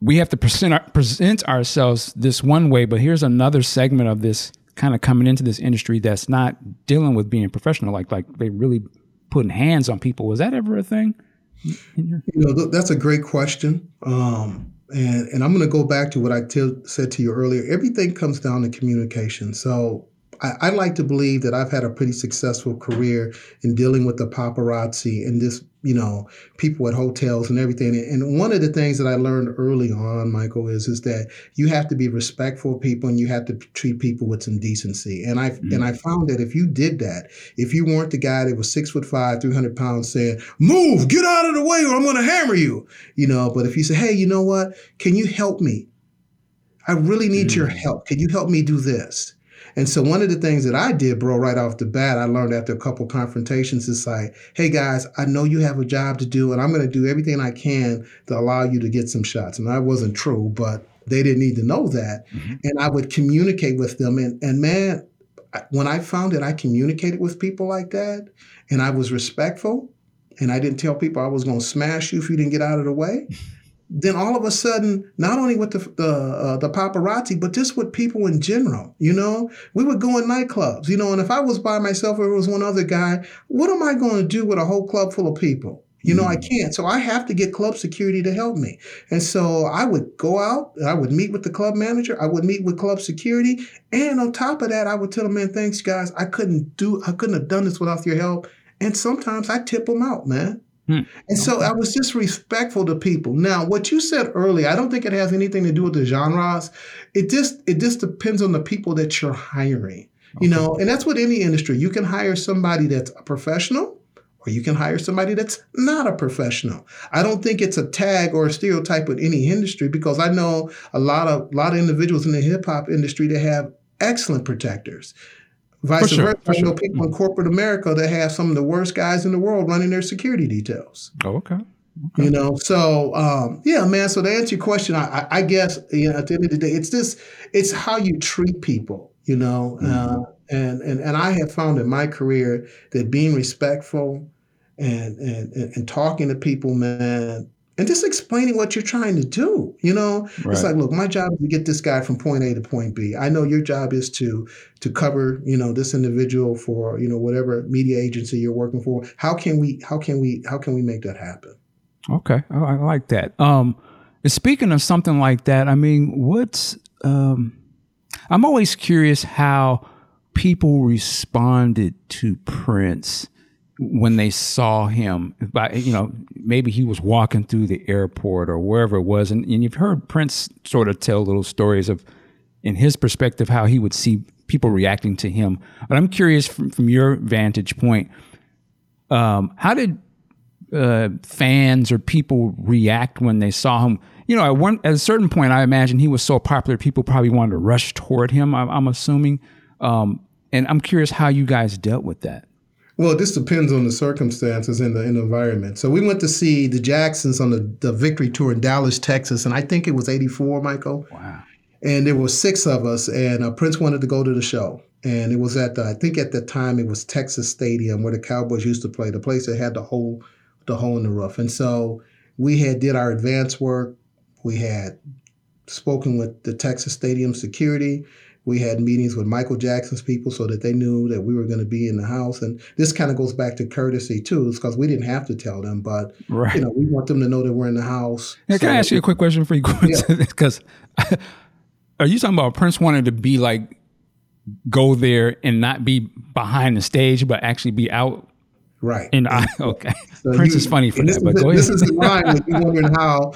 A: we have to present present ourselves this one way, but here's another segment of this kind of coming into this industry that's not dealing with being professional. Like like they really putting hands on people. Was that ever a thing?
B: You know, that's a great question. Um, and, and I'm going to go back to what I t- said to you earlier. Everything comes down to communication. So I, like to believe that I've had a pretty successful career in dealing with the paparazzi and this you know, people at hotels and everything. And one of the things that I learned early on, Michael, is is that you have to be respectful of people and you have to treat people with some decency. And I mm-hmm. and I found that if you did that, if you weren't the guy that was six foot five, three hundred pounds, saying "Move, get out of the way, or I'm going to hammer you," you know. But if you say, "Hey, you know what? Can you help me? I really need mm-hmm. your help. Can you help me do this?" And so one of the things that I did, bro, right off the bat, I learned after a couple confrontations is like, hey guys, I know you have a job to do, and I'm going to do everything I can to allow you to get some shots. And that wasn't true, but they didn't need to know that. Mm-hmm. And I would communicate with them. And, and man, when I found that I communicated with people like that and I was respectful and I didn't tell people I was going to smash you if you didn't get out of the way, then all of a sudden, not only with the the, uh, the paparazzi, but just with people in general, you know, we would go in nightclubs, you know, and if I was by myself or it was one other guy, what am I going to do with a whole club full of people? You know, I mm. can't. So I have to get club security to help me. And so I would go out, I would meet with the club manager, I would meet with club security. And on top of that, I would tell them, man, thanks, guys. I couldn't do, I couldn't have done this without your help. And sometimes I tip them out, man. Hmm. And so I was just respectful to people. Now, what you said earlier, I don't think it has anything to do with the genres. It just it just depends on the people that you're hiring. You know, and that's what any industry. You can hire somebody that's a professional or you can hire somebody that's not a professional. I don't think it's a tag or a stereotype with any industry because I know a lot of a lot of individuals in the hip hop industry that have excellent protectors. Vice sure, versa, I know people in mm-hmm. corporate America that have some of the worst guys in the world running their security details.
A: Oh, okay.
B: Okay. You know, so um, yeah, man. So to answer your question, I, I, guess you know, at the end of the day, it's this: it's how you treat people. You know, mm-hmm. uh, and and and I have found in my career that being respectful and and and talking to people, man, and just explaining what you're trying to do. You know, right. it's like, look, my job is to get this guy from point A to point B. I know your job is to to cover, you know, this individual for, you know, whatever media agency you're working for. How can we how can we how can we make that happen?
A: Okay, oh, I like that. Um, speaking of something like that, I mean, what's um, I'm always curious how people responded to Prince when they saw him, you know, maybe he was walking through the airport or wherever it was, and, and, you've heard Prince sort of tell little stories of, in his perspective, how he would see people reacting to him. But I'm curious from, from your vantage point, um, how did uh, fans or people react when they saw him? You know, at one at a certain point, I imagine he was so popular, people probably wanted to rush toward him. I'm, I'm assuming, um, and I'm curious how you guys dealt with that.
B: Well, this depends on the circumstances and the, in the environment. So we went to see the Jacksons on the, the Victory Tour in Dallas, Texas, and I think it was 84, Michael.
A: Wow.
B: And there were six of us, and uh, Prince wanted to go to the show. And it was at the, I think at the time it was Texas Stadium where the Cowboys used to play, the place that had the hole, the hole in the roof. And so we had did our advance work. We had spoken with the Texas Stadium security. We had meetings with Michael Jackson's people so that they knew that we were going to be in the house. And this kind of goes back to courtesy too, because we didn't have to tell them, but right. you know, we want them to know that we're in the house.
A: Yeah, so can I ask you a quick question for you go into this? Because are you talking about Prince wanted to be like go there and not be behind the stage, but actually be out?
B: Right.
A: And I okay. So Prince you, is funny for that, but
B: go
A: ahead.
B: This is in line with you wondering how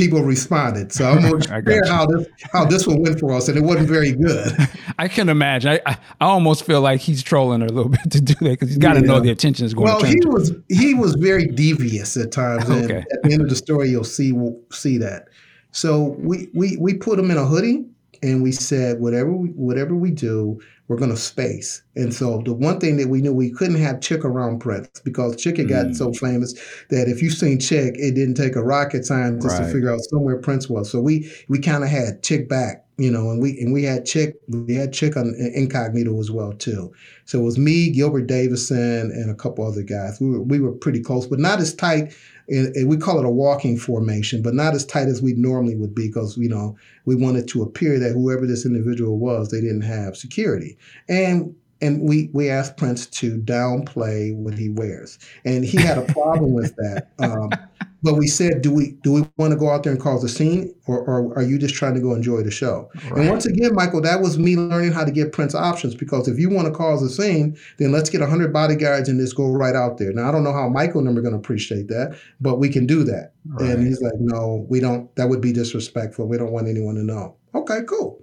B: people responded. So I'm going to share how this how this one went for us, and it wasn't very good.
A: I can imagine. I, I, I almost feel like he's trolling her a little bit to do that because he's got to yeah. know the attention is going.
B: To Well,
A: he
B: was he was very devious at times, and okay. at the end of the story, you'll see we'll see that. So we we we put him in a hoodie, and we said whatever we, whatever we do, we're going to space. And so the one thing that we knew we couldn't have Chick around Prince because Chick had gotten mm. so famous that if you've seen Chick, it didn't take a rocket scientist right. to figure out somewhere Prince was. So we we kind of had Chick back, you know, and we and we had Chick we had Chick on incognito as well too. So it was me, Gilbert Davison, and a couple other guys. We were we were pretty close, but not as tight and, we call it a walking formation, but not as tight as we normally would be because you know we wanted to appear that whoever this individual was, they didn't have security, and and we we asked Prince to downplay what he wears, and he had a problem with that. Um, but we said, do we do we want to go out there and cause a scene, or, or are you just trying to go enjoy the show? Right. And once again, Michael, that was me learning how to give Prince options because if you want to cause a scene, then let's get hundred bodyguards and just go right out there. Now I don't know how Michael and them are going to appreciate that, but we can do that. Right. And he's like, no, we don't. That would be disrespectful. We don't want anyone to know. Okay, cool.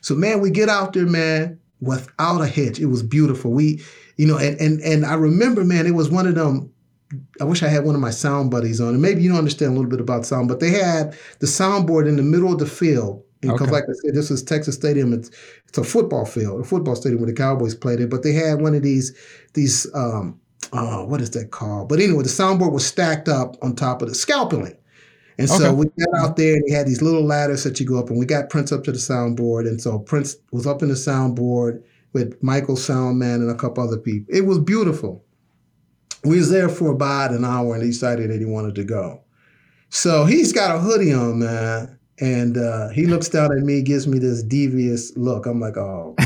B: So man, we get out there, man, without a hitch. It was beautiful. We, you know, and and and I remember, man, it was one of them I wish I had one of my sound buddies on. And maybe you don't understand a little bit about sound, but they had the soundboard in the middle of the field. Because, okay. like I said, this is Texas Stadium. It's it's a football field, a football stadium where the Cowboys played it. But they had one of these these um, oh, what is that called? But anyway, the soundboard was stacked up on top of the scalping. And so we got out there and they had these little ladders that you go up, and we got Prince up to the soundboard. And so Prince was up in the soundboard with Michael Soundman and a couple other people. It was beautiful we was there for about an hour and he decided that he wanted to go. So he's got a hoodie on, man. And uh, he looks down at me, gives me this devious look. I'm like, oh,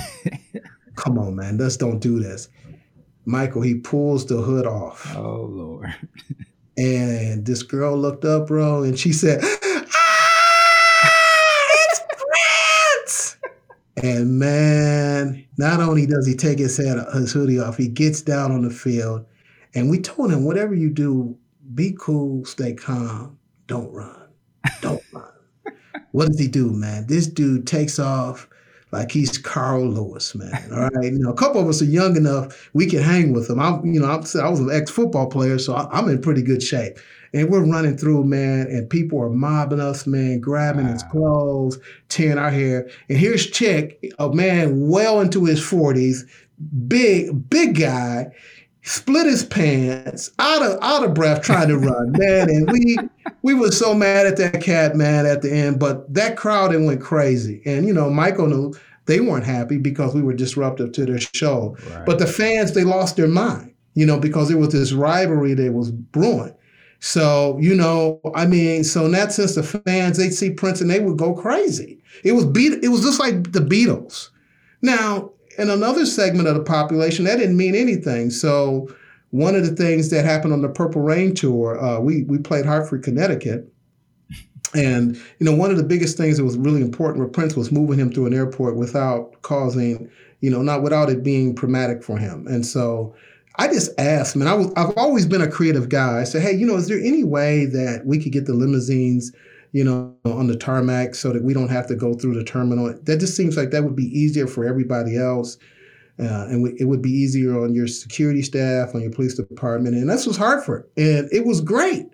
B: come on, man. Let's don't do this. Michael, he pulls the hood off.
A: Oh, Lord.
B: and this girl looked up, bro, and she said, ah, and man, not only does he take his head, his hoodie off, he gets down on the field and we told him, whatever you do, be cool, stay calm, don't run. Don't run. What does he do, man? This dude takes off like he's Carl Lewis, man. All right, you know, a couple of us are young enough we can hang with him. I'm, you know, I'm, I was an ex football player, so I'm in pretty good shape. And we're running through, man, and people are mobbing us, man, grabbing wow. his clothes, tearing our hair. And here's Chick, a man well into his 40s, big, big guy split his pants, out of out of breath, trying to run, man. And we we were so mad at that cat, man, at the end. But that crowd it went crazy, and you know, Michael knew they weren't happy because we were disruptive to their show. Right. But the fans, they lost their mind, you know, because it was this rivalry that was brewing. So, you know, I mean, so in that sense, the fans, they'd see Prince and they would go crazy. It was beat, it was just like the Beatles. Now, and another segment of the population, that didn't mean anything. So one of the things that happened on the Purple Rain tour, uh, we we played Hartford, Connecticut, and you know one of the biggest things that was really important with Prince was moving him through an airport without causing, you know, not without it being traumatic for him. And so I just asked, man, I was I've always been a creative guy. I said, hey, you know, is there any way that we could get the limousines? You know, on the tarmac so that we don't have to go through the terminal. That just seems like that would be easier for everybody else. Uh, and it would be easier on your security staff, on your police department. And this was Hartford. And it was great.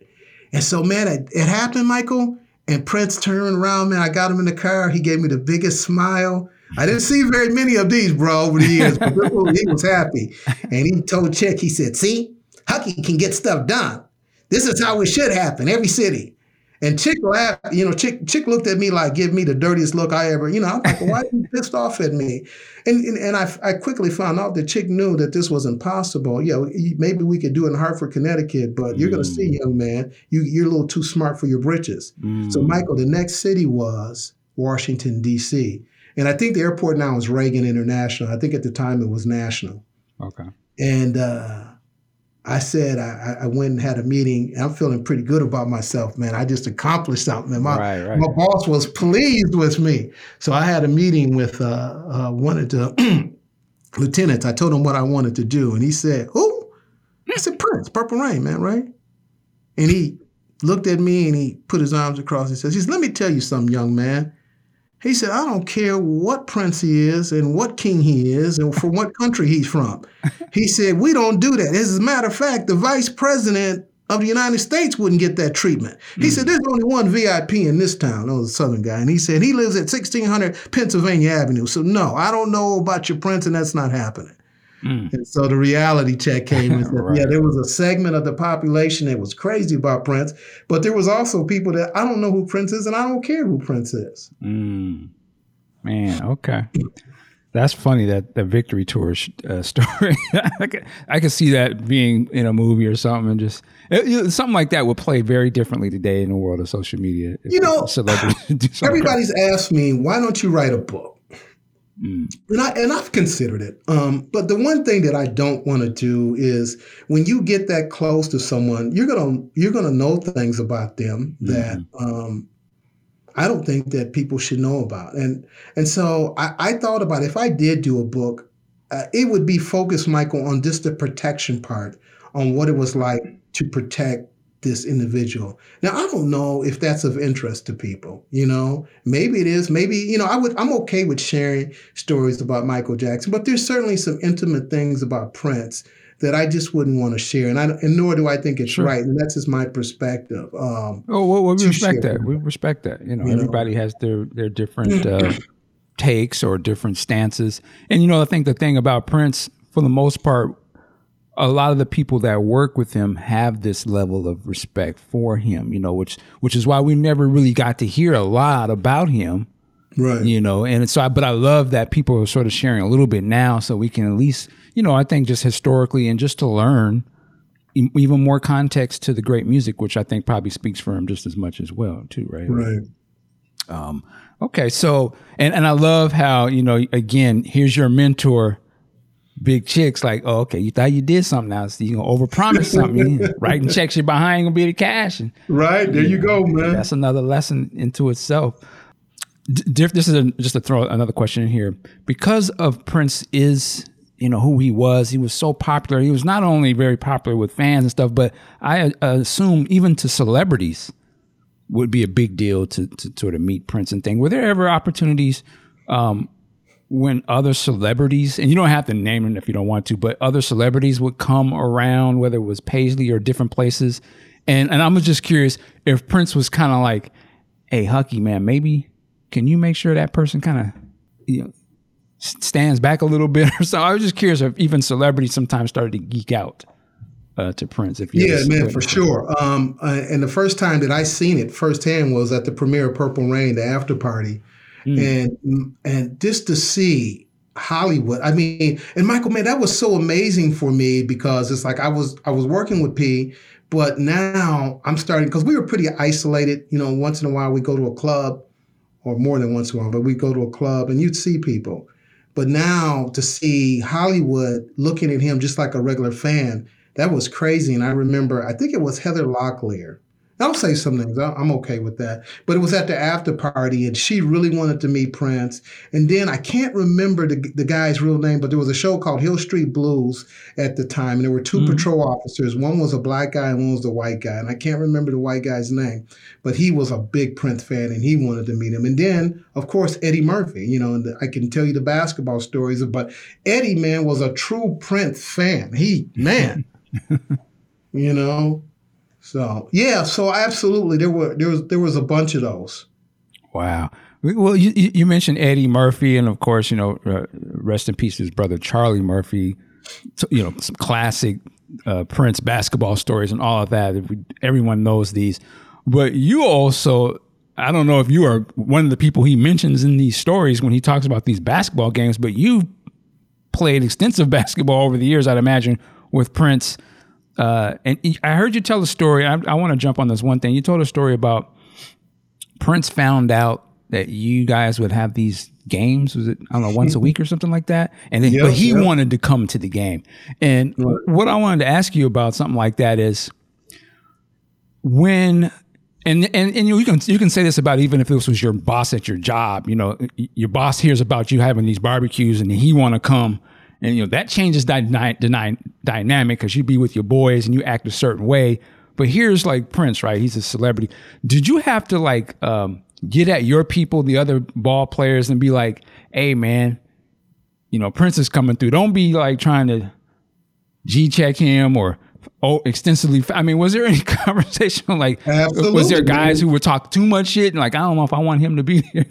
B: And so, man, it, it happened, Michael. And Prince turned around, man. I got him in the car. He gave me the biggest smile. I didn't see very many of these, bro, over the years, but he was happy. And he told Chick, he said, see, Hucky can get stuff done. This is how it should happen, every city. And Chick laughed, you know, Chick Chick looked at me like, give me the dirtiest look I ever, you know, I'm like, why are you pissed off at me? And and, and I, I quickly found out that Chick knew that this was impossible. You know, maybe we could do it in Hartford, Connecticut, but you're going to see, mm. young man, you, you're a little too smart for your britches. Mm. So, Michael, the next city was Washington, D.C. And I think the airport now is Reagan International. I think at the time it was National.
A: Okay.
B: And, uh, I said I, I, went and had a meeting. I'm feeling pretty good about myself, man. I just accomplished something. My, right, right. my boss was pleased with me. So I had a meeting with uh, uh, one of the lieutenants. I told him what I wanted to do, and he said, "Who?" I said, "Prince, Purple Rain, man, right?" And he looked at me and he put his arms across and says, "He says, let me tell you something, young man. He said, I don't care what prince he is and what king he is and from what country he's from. He said, We don't do that. As a matter of fact, the vice president of the United States wouldn't get that treatment. He mm. said, There's only one VIP in this town. That was a Southern guy. And he said, He lives at 1600 Pennsylvania Avenue. So, no, I don't know about your prince, and that's not happening. Mm. And so the reality check came and said, right. yeah, there was a segment of the population that was crazy about Prince, but there was also people that I don't know who Prince is and I don't care who Prince is.
A: Mm. Man, okay. That's funny that the victory tour uh, story. I, could, I can see that being in a movie or something, and just it, something like that would play very differently today in the world of social media.
B: You know, everybody's asked me, why don't you write a book? Mm. And I and I've considered it. Um, but the one thing that I don't want to do is when you get that close to someone, you're gonna you're gonna know things about them mm-hmm. that um, I don't think that people should know about. And and so I, I thought about if I did do a book, uh, it would be focused, Michael, on just the protection part, on what it was like to protect this individual. Now, I don't know if that's of interest to people, you know, maybe it is, maybe, you know, I would, I'm okay with sharing stories about Michael Jackson, but there's certainly some intimate things about Prince that I just wouldn't want to share. And I, and nor do I think it's sure. right. And that's just my perspective. Um,
A: oh, well, well we respect that. We respect that. You know, you everybody know? has their, their different, uh, takes or different stances. And, you know, I think the thing about Prince, for the most part, a lot of the people that work with him have this level of respect for him, you know, which which is why we never really got to hear a lot about him.
B: Right.
A: You know, and so I, but I love that people are sort of sharing a little bit now so we can at least, you know, I think just historically and just to learn even more context to the great music, which I think probably speaks for him just as much as well, too, right?
B: Right.
A: Um, okay, so and and I love how you know again here's your mentor Big Chick's like, oh, okay, you thought you did something now, so you gonna overpromise something, writing checks you behind gonna be the cash. And,
B: right there, you, go, man.
A: That's another lesson into itself. D- this is a, just to throw another question in here because of Prince is you know who he was. He was so popular. He was not only very popular with fans and stuff, but I uh, assume even to celebrities would be a big deal to, to sort of meet Prince and thing. Were there ever opportunities um, when other celebrities, and you don't have to name them if you don't want to, but other celebrities would come around, whether it was Paisley or different places. And and I'm just curious if Prince was kind of like, hey, Hucky, man, maybe can you make sure that person kind of, you know, stands back a little bit or so? I was just curious if even celebrities sometimes started to geek out. Uh, to Prince, if
B: you yeah, man, for sure. Um, uh, and the first time that I seen it firsthand was at the premiere of Purple Rain, the after party, Mm. And and just to see Hollywood. I mean, and Michael, man, that was so amazing for me because it's like I was I was working with P, but now I'm starting because we were pretty isolated. You know, once in a while we go to a club, or more than once in a while, but we go to a club and you'd see people. But now to see Hollywood looking at him just like a regular fan, that was crazy. And I remember, I think it was Heather Locklear I'll say some things. I'm okay with that. But it was at the after party, and she really wanted to meet Prince. And then I can't remember the, the guy's real name, but there was a show called Hill Street Blues at the time, and there were 2 mm-hmm. patrol officers. One was a black guy, and one was a white guy. And I can't remember the white guy's name, but he was a big Prince fan, and he wanted to meet him. And then, of course, Eddie Murphy. You know, I can tell you the basketball stories, but Eddie, man, was a true Prince fan. He, man, you know. So yeah, so absolutely, there were there was there was a bunch of those.
A: Wow, Well, you, you mentioned Eddie Murphy, and of course, you know, uh, rest in peace, his brother Charlie Murphy. You know, some classic uh, Prince basketball stories and all of that. Everyone knows these, but you also. I don't know if you are one of the people he mentions in these stories when he talks about these basketball games, but you've played extensive basketball over the years, I'd imagine, with Prince. Uh, and I heard you tell a story. I, I want to jump on this one thing. You told a story about Prince found out that you guys would have these games. Was it I don't know once a week or something like that? And then, yep, but he yep. wanted to come to the game. And right. what I wanted to ask you about something like that is when. And, and and you can you can say this about even if this was your boss at your job, you know, your boss hears about you having these barbecues and he want to come, and you know that changes the dy- dynamic because you be with your boys and you act a certain way. But here's like Prince, right? He's a celebrity. Did you have to like um, get at your people, the other ball players, and be like, hey, man, you know, Prince is coming through. Don't be like trying to G check him or oh extensively. I mean, was there any conversation like Absolutely, was there guys who would talk too much shit and like I don't know if I want him to be here?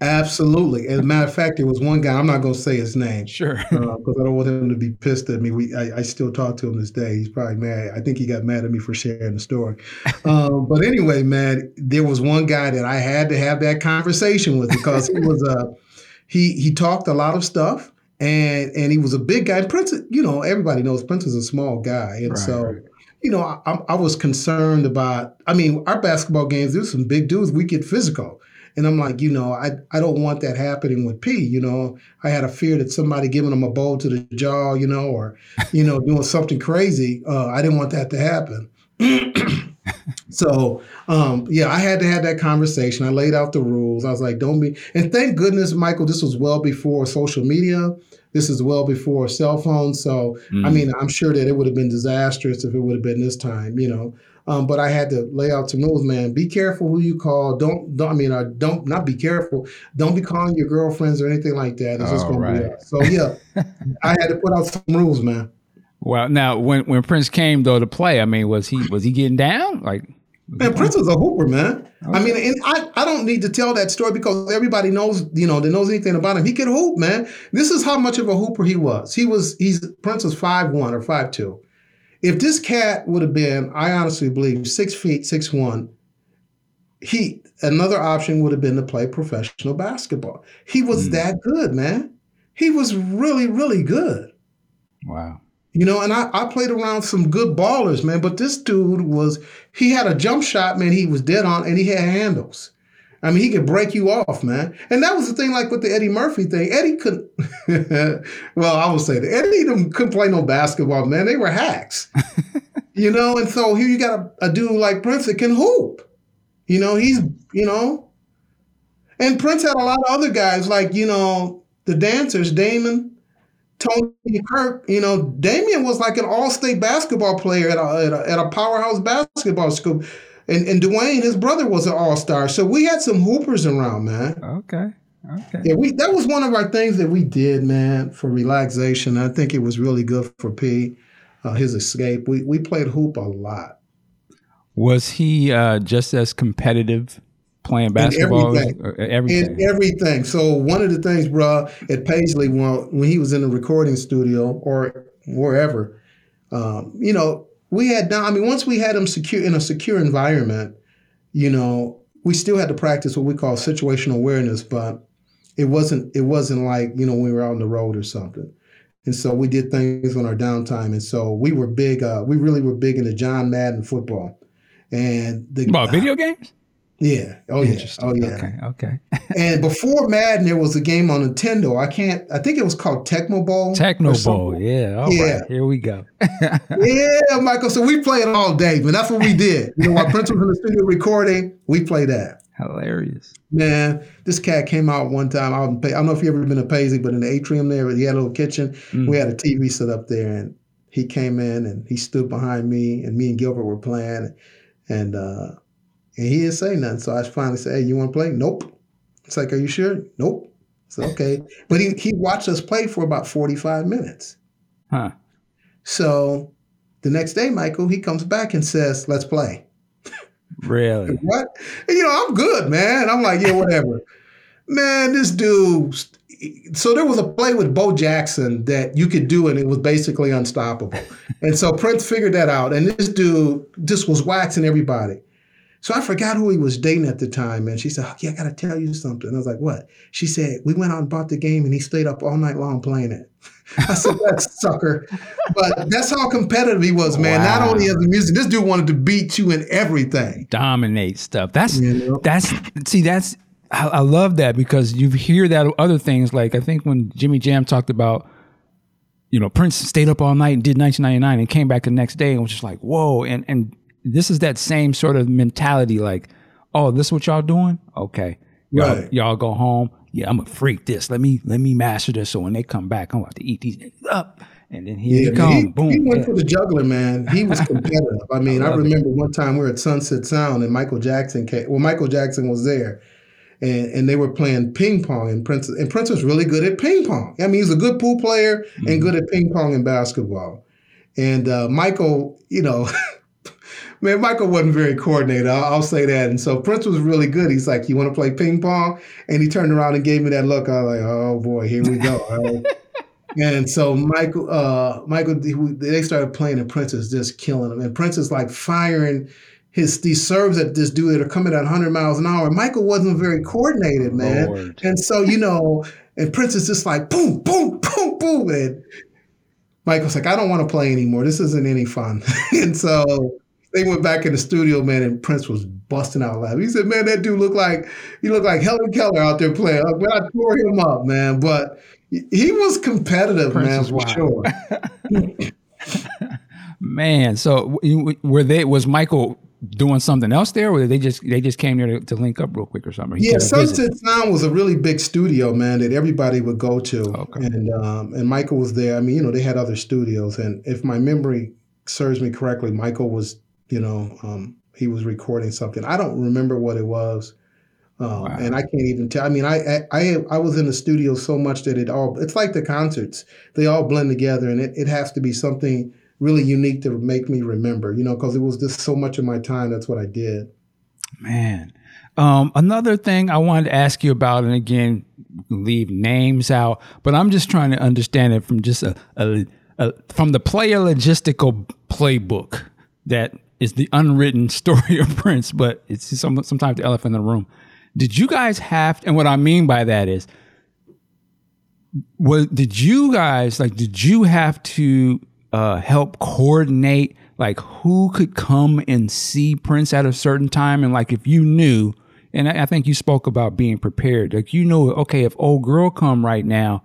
B: Absolutely. As a matter of fact, there was one guy. I'm not going to say his name,
A: sure,
B: because uh, I don't want him to be pissed at me. We, I, I, still talk to him this day. He's probably mad. I think he got mad at me for sharing the story. um, but anyway, man, there was one guy that I had to have that conversation with because he was a uh, he he talked a lot of stuff, and and he was a big guy. And Prince, you know, everybody knows Prince is a small guy, and right, so. Right you know, I, I, was concerned about. I mean, our basketball games. There's some big dudes. We get physical, and I'm like, you know, I, I don't want that happening with P. You know, I had a fear that somebody giving him a bowl to the jaw, you know, or, you know, doing something crazy. Uh, I didn't want that to happen. so um, yeah, I had to have that conversation. I laid out the rules. I was like, don't be and thank goodness, Michael, this was well before social media. This is well before cell phones. So mm. I mean, I'm sure that it would have been disastrous if it would have been this time, you know. Um, but I had to lay out some rules, man. Be careful who you call. Don't, don't I mean, uh, don't not be careful. Don't be calling your girlfriends or anything like that. It's just gonna right. be so. Yeah, I had to put out some rules, man.
A: Well, now when when Prince came though to play, I mean, was he was he getting down like?
B: Man, Prince was a hooper, man. Okay. I mean, and I, I don't need to tell that story because everybody knows, you know, that knows anything about him. He could hoop, man. This is how much of a hooper he was. He was he's Prince was five one or five two. If this cat would have been, I honestly believe, six feet, six one, he another option would have been to play professional basketball. He was mm. that good, man. He was really, really good.
A: Wow.
B: You know, and I, I played around some good ballers, man. But this dude was he had a jump shot, man. He was dead on, and he had handles. I mean, he could break you off, man. And that was the thing, like with the Eddie Murphy thing. Eddie couldn't. well, I will say that Eddie them couldn't play no basketball, man. They were hacks, you know. And so here you got a, a dude like Prince that can hoop. You know, he's you know, and Prince had a lot of other guys like you know the dancers, Damon, Tony Kirk. You know, Damian was like an all-state basketball player at a, at a, at a powerhouse basketball school. And and Dwayne, his brother, was an all star. So we had some hoopers around, man.
A: Okay. Okay.
B: Yeah, we that was one of our things that we did, man, for relaxation. I think it was really good for P, uh, his escape. We we played hoop a lot.
A: Was he uh, just as competitive playing basketball?
B: In everything. everything. In everything. So one of the things, bro, at Paisley, when when he was in the recording studio or wherever, um, you know, we had now, I mean, once we had them secure in a secure environment, you know, we still had to practice what we call situational awareness, but it wasn't it wasn't like you know we were out on the road or something. And so we did things on our downtime, and so we were big. Uh, we really were big into John Madden football, and
A: the about video games.
B: Yeah. Oh yeah. Oh yeah.
A: Okay. Okay.
B: and before Madden, there was a game on Nintendo. I can't. I think it was called Tecmo Bowl.
A: Tecmo Bowl. Yeah. All yeah. Right. Here we go.
B: yeah, Michael. So we played all day, man. That's what we did. You know, while Prince was in the studio recording, we played that.
A: Hilarious.
B: Man, this cat came out one time. I don't know if you ever been to Paisley, but in the atrium there, he had a little kitchen. Mm. We had a TV set up there, and he came in and he stood behind me, and me and Gilbert were playing, and. uh and he didn't say nothing. So I finally said, Hey, you want to play? Nope. It's like, Are you sure? Nope. So okay. but he, he watched us play for about 45 minutes.
A: Huh.
B: So the next day, Michael, he comes back and says, Let's play.
A: Really?
B: what? And, you know, I'm good, man. I'm like, yeah, whatever. Man, this dude. So there was a play with Bo Jackson that you could do, and it was basically unstoppable. and so Prince figured that out, and this dude just was waxing everybody. So I forgot who he was dating at the time, and she said, oh, "Yeah, I got to tell you something." I was like, "What?" She said, "We went out and bought the game, and he stayed up all night long playing it." I said, "That sucker," but that's how competitive he was, man. Wow. Not only as a music, this dude wanted to beat you in everything,
A: dominate stuff. That's you know? that's see, that's I, I love that because you hear that other things like I think when Jimmy Jam talked about you know, Prince stayed up all night and did 1999 and came back the next day and was just like, whoa. And and this is that same sort of mentality like, oh, this is what y'all doing? Okay. Y'all, right. y'all go home. Yeah, I'm a freak this. Let me let me master this so when they come back, I'm about to eat these up. And then here yeah, you come. He, Boom.
B: He went yeah. for the juggler, man. He was competitive. I mean, I, I remember it. one time we were at Sunset Sound and Michael Jackson came. Well, Michael Jackson was there. And, and they were playing ping pong and Prince and Prince was really good at ping pong. I mean, he's a good pool player mm-hmm. and good at ping pong and basketball. And uh, Michael, you know, man, Michael wasn't very coordinated. I'll, I'll, say that. And so Prince was really good. He's like, "You want to play ping pong?" And he turned around and gave me that look. I was like, "Oh boy, here we go." and so Michael, uh, Michael, they started playing, and Prince is just killing him. And Prince is like firing his these serves at this dude that are coming at 100 miles an hour. Michael wasn't very coordinated, man. Lord. And so you know, and Prince is just like boom, boom, boom, boom, and Michael's like, I don't want to play anymore. This isn't any fun. and so they went back in the studio, man, and Prince was busting out laughing. He said, "Man, that dude looked like he looked like Helen Keller out there playing. Like, man, I tore him up, man. But he was competitive, Prince man, for wild.
A: sure." man, so were they? Was Michael doing something else there, or they just they just came there to, to link up real quick or something?
B: yeah, Sunset Sound was a really big studio, man, that everybody would go to, okay. and um, and Michael was there. I mean, you know, they had other studios, and if my memory serves me correctly, Michael was you know, um, he was recording something. I don't remember what it was. Um, wow. And I can't even tell. I mean, I, I I was in the studio so much that it all it's like the concerts. They all blend together, and it, it has to be something really unique to make me remember. You know, because it was just so much of my time. That's what I did.
A: Man, um, another thing I wanted to ask you about, and again, leave names out, but I'm just trying to understand it from just a, a, a from the player logistical playbook that is the unwritten story of Prince, but it's some, sometimes the elephant in the room. Did you guys have, and what I mean by that is, was did you guys like? Did you have to uh, help coordinate like who could come and see Prince at a certain time, and like if you knew, and I, I think you spoke about being prepared. Like you know, okay, if old girl come right now,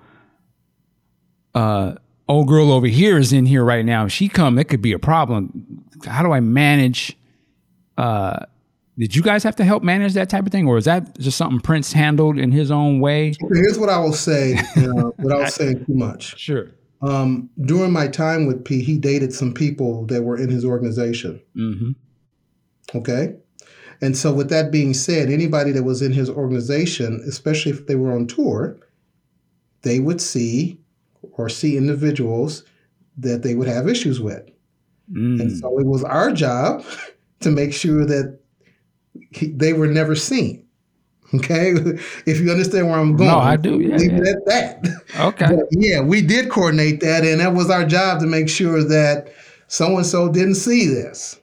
A: uh, old girl over here is in here right now. If she come, it could be a problem. How do I manage? Uh, did you guys have to help manage that type of thing, or is that just something Prince handled in his own way?
B: Here's what I will say, know, without saying too much.
A: Sure.
B: Um, during my time with P, he dated some people that were in his organization. Mm-hmm. Okay. And so, with that being said, anybody that was in his organization, especially if they were on tour, they would see or see individuals that they would have issues with. Mm. And so it was our job to make sure that he, they were never seen. Okay, if you understand where I'm going, no,
A: I do. Yeah,
B: leave
A: yeah.
B: it at that.
A: Okay. But
B: yeah, we did coordinate that, and that was our job to make sure that so and so didn't see this.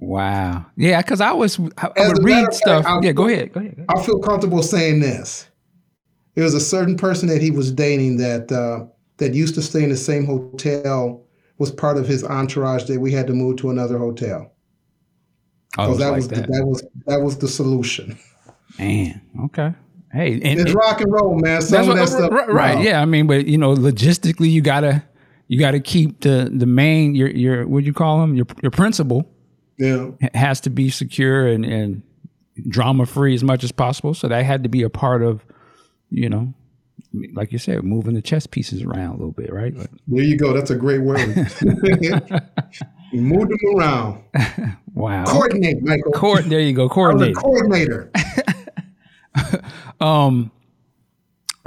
A: Wow. Yeah, because I was I, I would read stuff. Fact, yeah, go ahead. go ahead. Go ahead.
B: I feel comfortable saying this. There was a certain person that he was dating that uh, that used to stay in the same hotel was part of his entourage that we had to move to another hotel.
A: Oh, that like was
B: that. The, that was that was the solution.
A: Man, okay. Hey,
B: and, it's rock and roll, man. Some of that stuff,
A: right, right? Yeah, I mean, but you know, logistically, you gotta you gotta keep the the main your your what do you call them your your principal.
B: Yeah,
A: has to be secure and and drama free as much as possible. So that had to be a part of, you know, like you said, moving the chess pieces around a little bit, right?
B: There you go. That's a great word. move them around.
A: wow.
B: Coordinate, Michael.
A: Co- there you go. Coordinate.
B: coordinator.
A: um,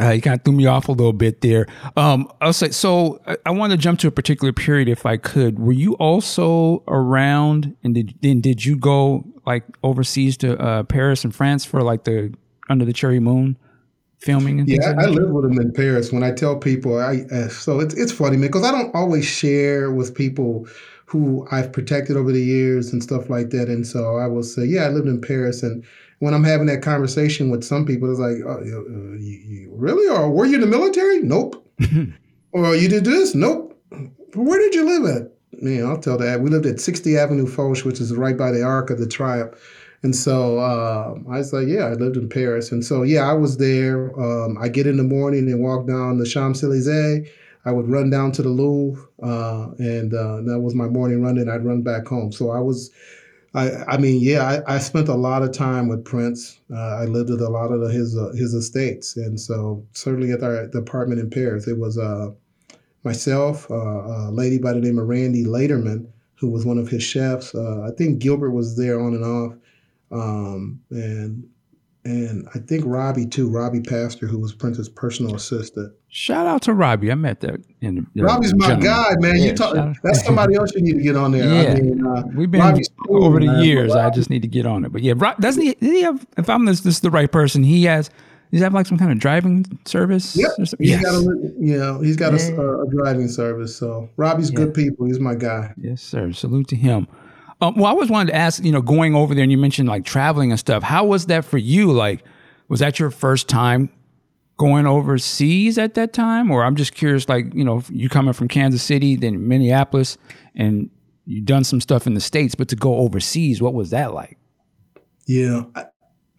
A: uh, you kind of threw me off a little bit there. Um, I'll say so. I, I want to jump to a particular period, if I could. Were you also around, and did then did you go like overseas to uh, Paris and France for like the Under the Cherry Moon? Filming and
B: yeah,
A: like
B: I live with him in Paris. When I tell people, I uh, so it's it's funny, man, because I don't always share with people who I've protected over the years and stuff like that. And so I will say, yeah, I lived in Paris. And when I'm having that conversation with some people, it's like, oh, you, you, really? Or were you in the military? Nope. or you did this? Nope. Where did you live at? Know, I'll tell that. We lived at 60 Avenue Foch, which is right by the Arc of the Triumph. And so uh, I was like, yeah, I lived in Paris. And so, yeah, I was there. Um, I get in the morning and walk down the Champs Elysees. I would run down to the Louvre, uh, and uh, that was my morning run. And I'd run back home. So I was, I, I mean, yeah, I, I spent a lot of time with Prince. Uh, I lived at a lot of the, his uh, his estates, and so certainly at our apartment in Paris, it was uh, myself, a lady by the name of Randy Laterman, who was one of his chefs. I think Gilbert was there on and off, um, and and I think Robbie too, Robbie Paster, who was Prince's personal assistant.
A: Shout out to Robbie. I met that. In
B: the, Robbie's my gentleman. guy, man. Yeah, you talk, that's somebody else you need to get on there.
A: Yeah, I mean, uh, we've been cool, over the man. years. I just need to get on it. But yeah, doesn't he? He have? If I'm this, this is the right person. He has. Does he have like some kind of driving service?
B: Yep. He's yes. got a, you know, he's got yeah. a, a, driving service. So Robbie's yeah. good people. He's my guy.
A: Yes, sir. Salute to him. Um, well, I always wanted to ask, you know, going over there and you mentioned like traveling and stuff. How was that for you? Like, was that your first time going overseas at that time? Or I'm just curious, like, you know, you coming from Kansas City, then Minneapolis, and you done some stuff in the States, but to go overseas, what was that like?
B: Yeah,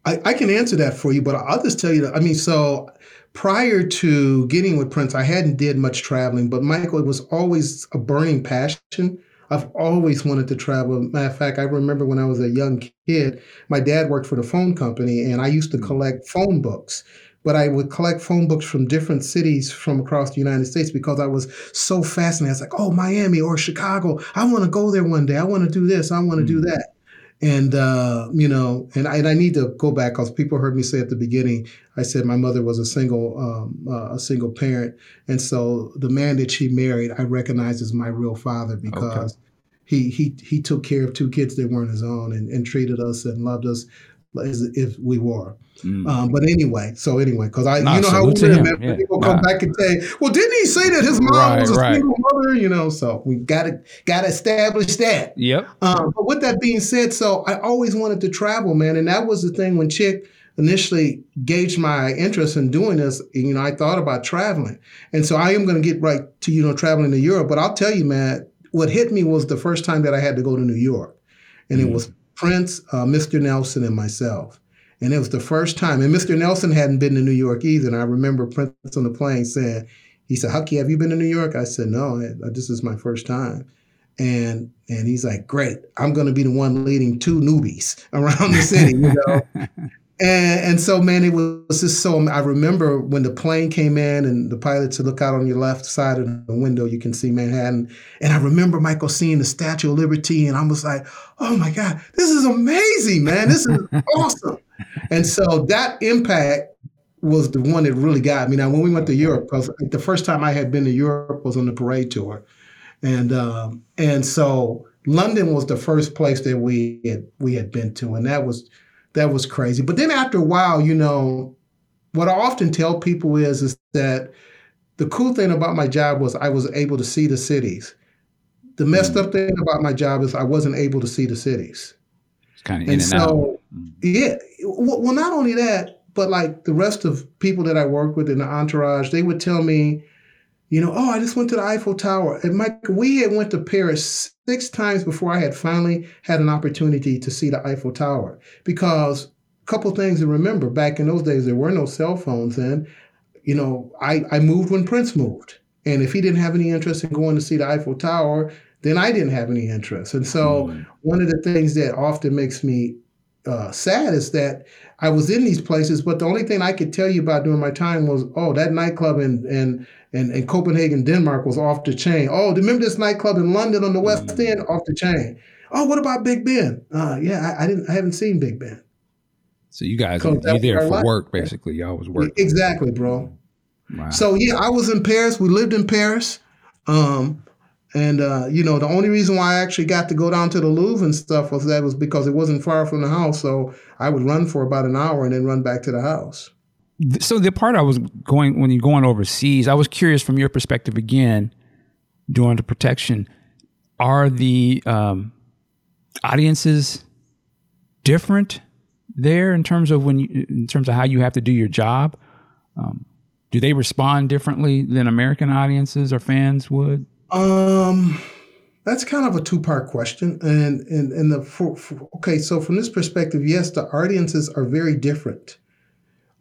B: I, I can answer that for you, but I'll just tell you that, I mean, so prior to getting with Prince, I hadn't did much traveling, but Michael, it was always a burning passion I've always wanted to travel. Matter of fact, I remember when I was a young kid, my dad worked for the phone company, and I used to collect phone books. But I would collect phone books from different cities from across the United States because I was so fascinated. I was like, oh, Miami or Chicago. I want to go there one day. I want to do this. I want to mm-hmm. do that. And uh, you know, and I, and I, need to go back because people heard me say at the beginning. I said my mother was a single um, uh, a single parent, and so the man that she married, I recognize as my real father because okay. he he he took care of two kids that weren't his own and, and treated us and loved us as if we were. Mm. Um, but anyway, so anyway, because I, nah, you know how we live, yeah. people come nah. back and say, "Well, didn't he say that his mom right, was a right. single mother?" You know, so we got to got to establish that.
A: Yep.
B: Um, but with that being said, so I always wanted to travel, man, and that was the thing when Chick initially gauged my interest in doing this. You know, I thought about traveling, and so I am going to get right to you know traveling to Europe. But I'll tell you, man, what hit me was the first time that I had to go to New York, and mm. it was Prince, uh, Mr. Nelson, and myself. And it was the first time. And Mr. Nelson hadn't been to New York either. And I remember Prince on the plane saying, he said, Hucky, have you been to New York? I said, no, this is my first time. And and he's like, great, I'm going to be the one leading two newbies around the city, you know. and, and so, man, it was just so. I remember when the plane came in and the pilot said, look out on your left side of the window, you can see Manhattan. And I remember Michael seeing the Statue of Liberty, and I was like, oh my God, this is amazing, man. This is awesome. And so that impact was the one that really got me. Now, when we went to Europe, because the first time I had been to Europe was on the parade tour, and um, and so London was the first place that we had we had been to, and that was that was crazy. But then after a while, you know, what I often tell people is is that the cool thing about my job was I was able to see the cities. The messed mm. up thing about my job is I wasn't able to see the cities.
A: It's kind of and, and so, out.
B: Yeah. Well, not only that, but like the rest of people that I work with in the entourage, they would tell me, you know, oh, I just went to the Eiffel Tower. And Mike, we had went to Paris six times before I had finally had an opportunity to see the Eiffel Tower. Because a couple things to remember, back in those days, there were no cell phones then. You know, I, I moved when Prince moved. And if he didn't have any interest in going to see the Eiffel Tower, then I didn't have any interest. And so mm. one of the things that often makes me uh, sad is that I was in these places, but the only thing I could tell you about during my time was, oh, that nightclub in in in, in Copenhagen, Denmark was off the chain. Oh, do you remember this nightclub in London on the West mm. End, off the chain. Oh, what about Big Ben? Uh, yeah, I, I, didn't, I haven't seen Big Ben.
A: So you guys, you there for life. work, basically. Y'all was working.
B: Exactly, bro. Wow. So yeah, I was in Paris. We lived in Paris. Um, and uh, you know, the only reason why I actually got to go down to the Louvre and stuff was that was because it wasn't far from the house. So I would run for about an hour and then run back to the house.
A: So the part I was going when you're going overseas, I was curious from your perspective again, during the protection, are the um, audiences different there in terms of when you, in terms of how you have to do your job? Um, do they respond differently than American audiences or fans would?
B: Um, that's kind of a two part question, and and and the for, for, okay. So from this perspective, yes, the audiences are very different.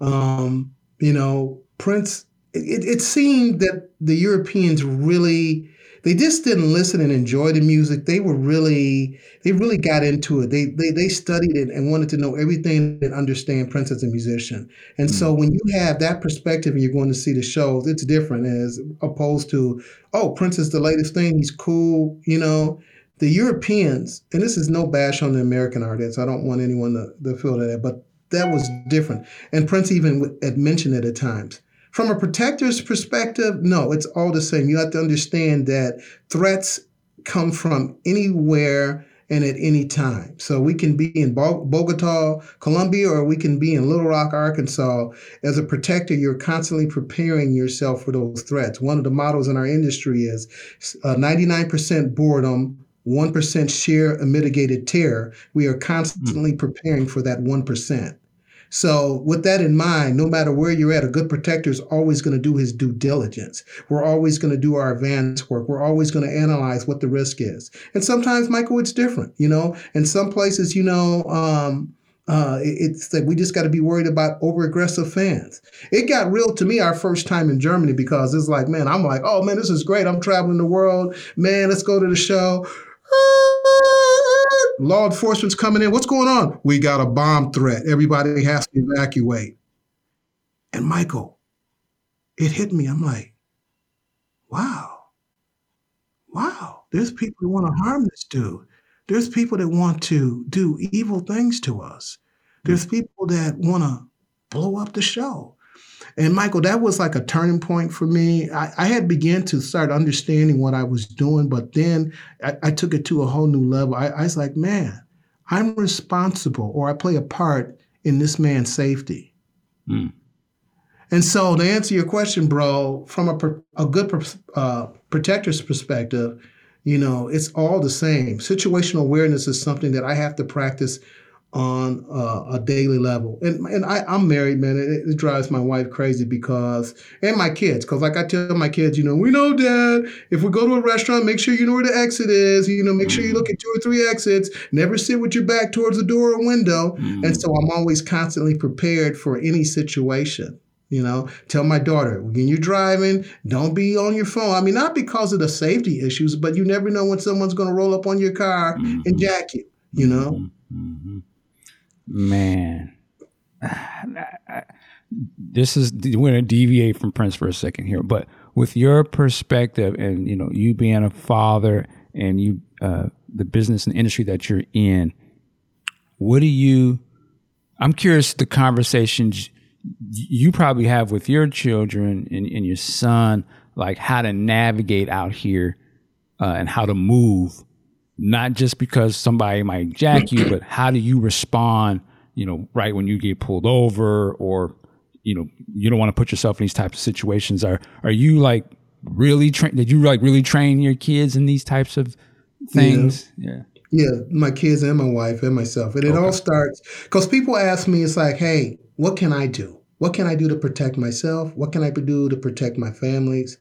B: Um, you know, Prince. It, it seemed that the Europeans really they just didn't listen and enjoy the music. They were really, they really got into it. They they they studied it and wanted to know everything and understand Prince as a musician. And mm-hmm. so when you have that perspective and you're going to see the shows, it's different as opposed to, oh, Prince is the latest thing. He's cool, you know. The Europeans, and this is no bash on the American artists. I don't want anyone to, to feel that, but that was different. And Prince even had mentioned it at times from a protector's perspective, no, it's all the same. You have to understand that threats come from anywhere and at any time. So we can be in Bogota, Colombia, or we can be in Little Rock, Arkansas. As a protector, you're constantly preparing yourself for those threats. One of the models in our industry is uh, 99% boredom, 1% sheer unmitigated terror. We are constantly preparing for that 1%. So, with that in mind, no matter where you're at, a good protector is always going to do his due diligence. We're always going to do our advance work. We're always going to analyze what the risk is. And sometimes, Michael, it's different. You know, in some places, you know, um, uh, it's that we just got to be worried about over aggressive fans. It got real to me our first time in Germany because it's like, man, I'm like, oh man, this is great. I'm traveling the world. Man, let's go to the show. Law enforcement's coming in. What's going on? We got a bomb threat. Everybody has to evacuate. And Michael, it hit me. I'm like, wow, wow. There's people who want to harm this dude. There's people that want to do evil things to us. There's people that want to blow up the show. And Michael, that was like a turning point for me. I, I had begun to start understanding what I was doing, but then I, I took it to a whole new level. I, I was like, man, I'm responsible or I play a part in this man's safety. Mm. And so, to answer your question, bro, from a, a good uh, protector's perspective, you know, it's all the same. Situational awareness is something that I have to practice on uh, a daily level. And and I, I'm married, man. It, it, drives my wife crazy because, and my kids, because like I tell my kids, you know, we know, Dad, if we go to a restaurant, make sure you know where the exit is. You know, make sure you look at two or three exits. Never sit with your back towards the door or window. Mm-hmm. And so I'm always constantly prepared for any situation. You know, tell my daughter when you're driving, don't be on your phone. I mean, not because of the safety issues, but you never know when someone's going to roll up on your car mm-hmm. and jack you. You know. Mm-hmm.
A: Man, this is we're gonna deviate from Prince for a second here, but with your perspective and you know you being a father and you uh, the business and industry that you're in, what do you? I'm curious the conversations you probably have with your children and, and your son, like how to navigate out here uh, and how to move not just because somebody might jack you, but how do you respond, you know, right when you get pulled over or, you know, you don't want to put yourself in these types of situations. Are, are you like really train? Did you like really train your kids in these types of things?
B: Yeah. yeah. Yeah, my kids and my wife and myself. And it okay. all starts because people ask me, it's like, hey, what can I do? What can I do to protect myself? What can I do to protect my families?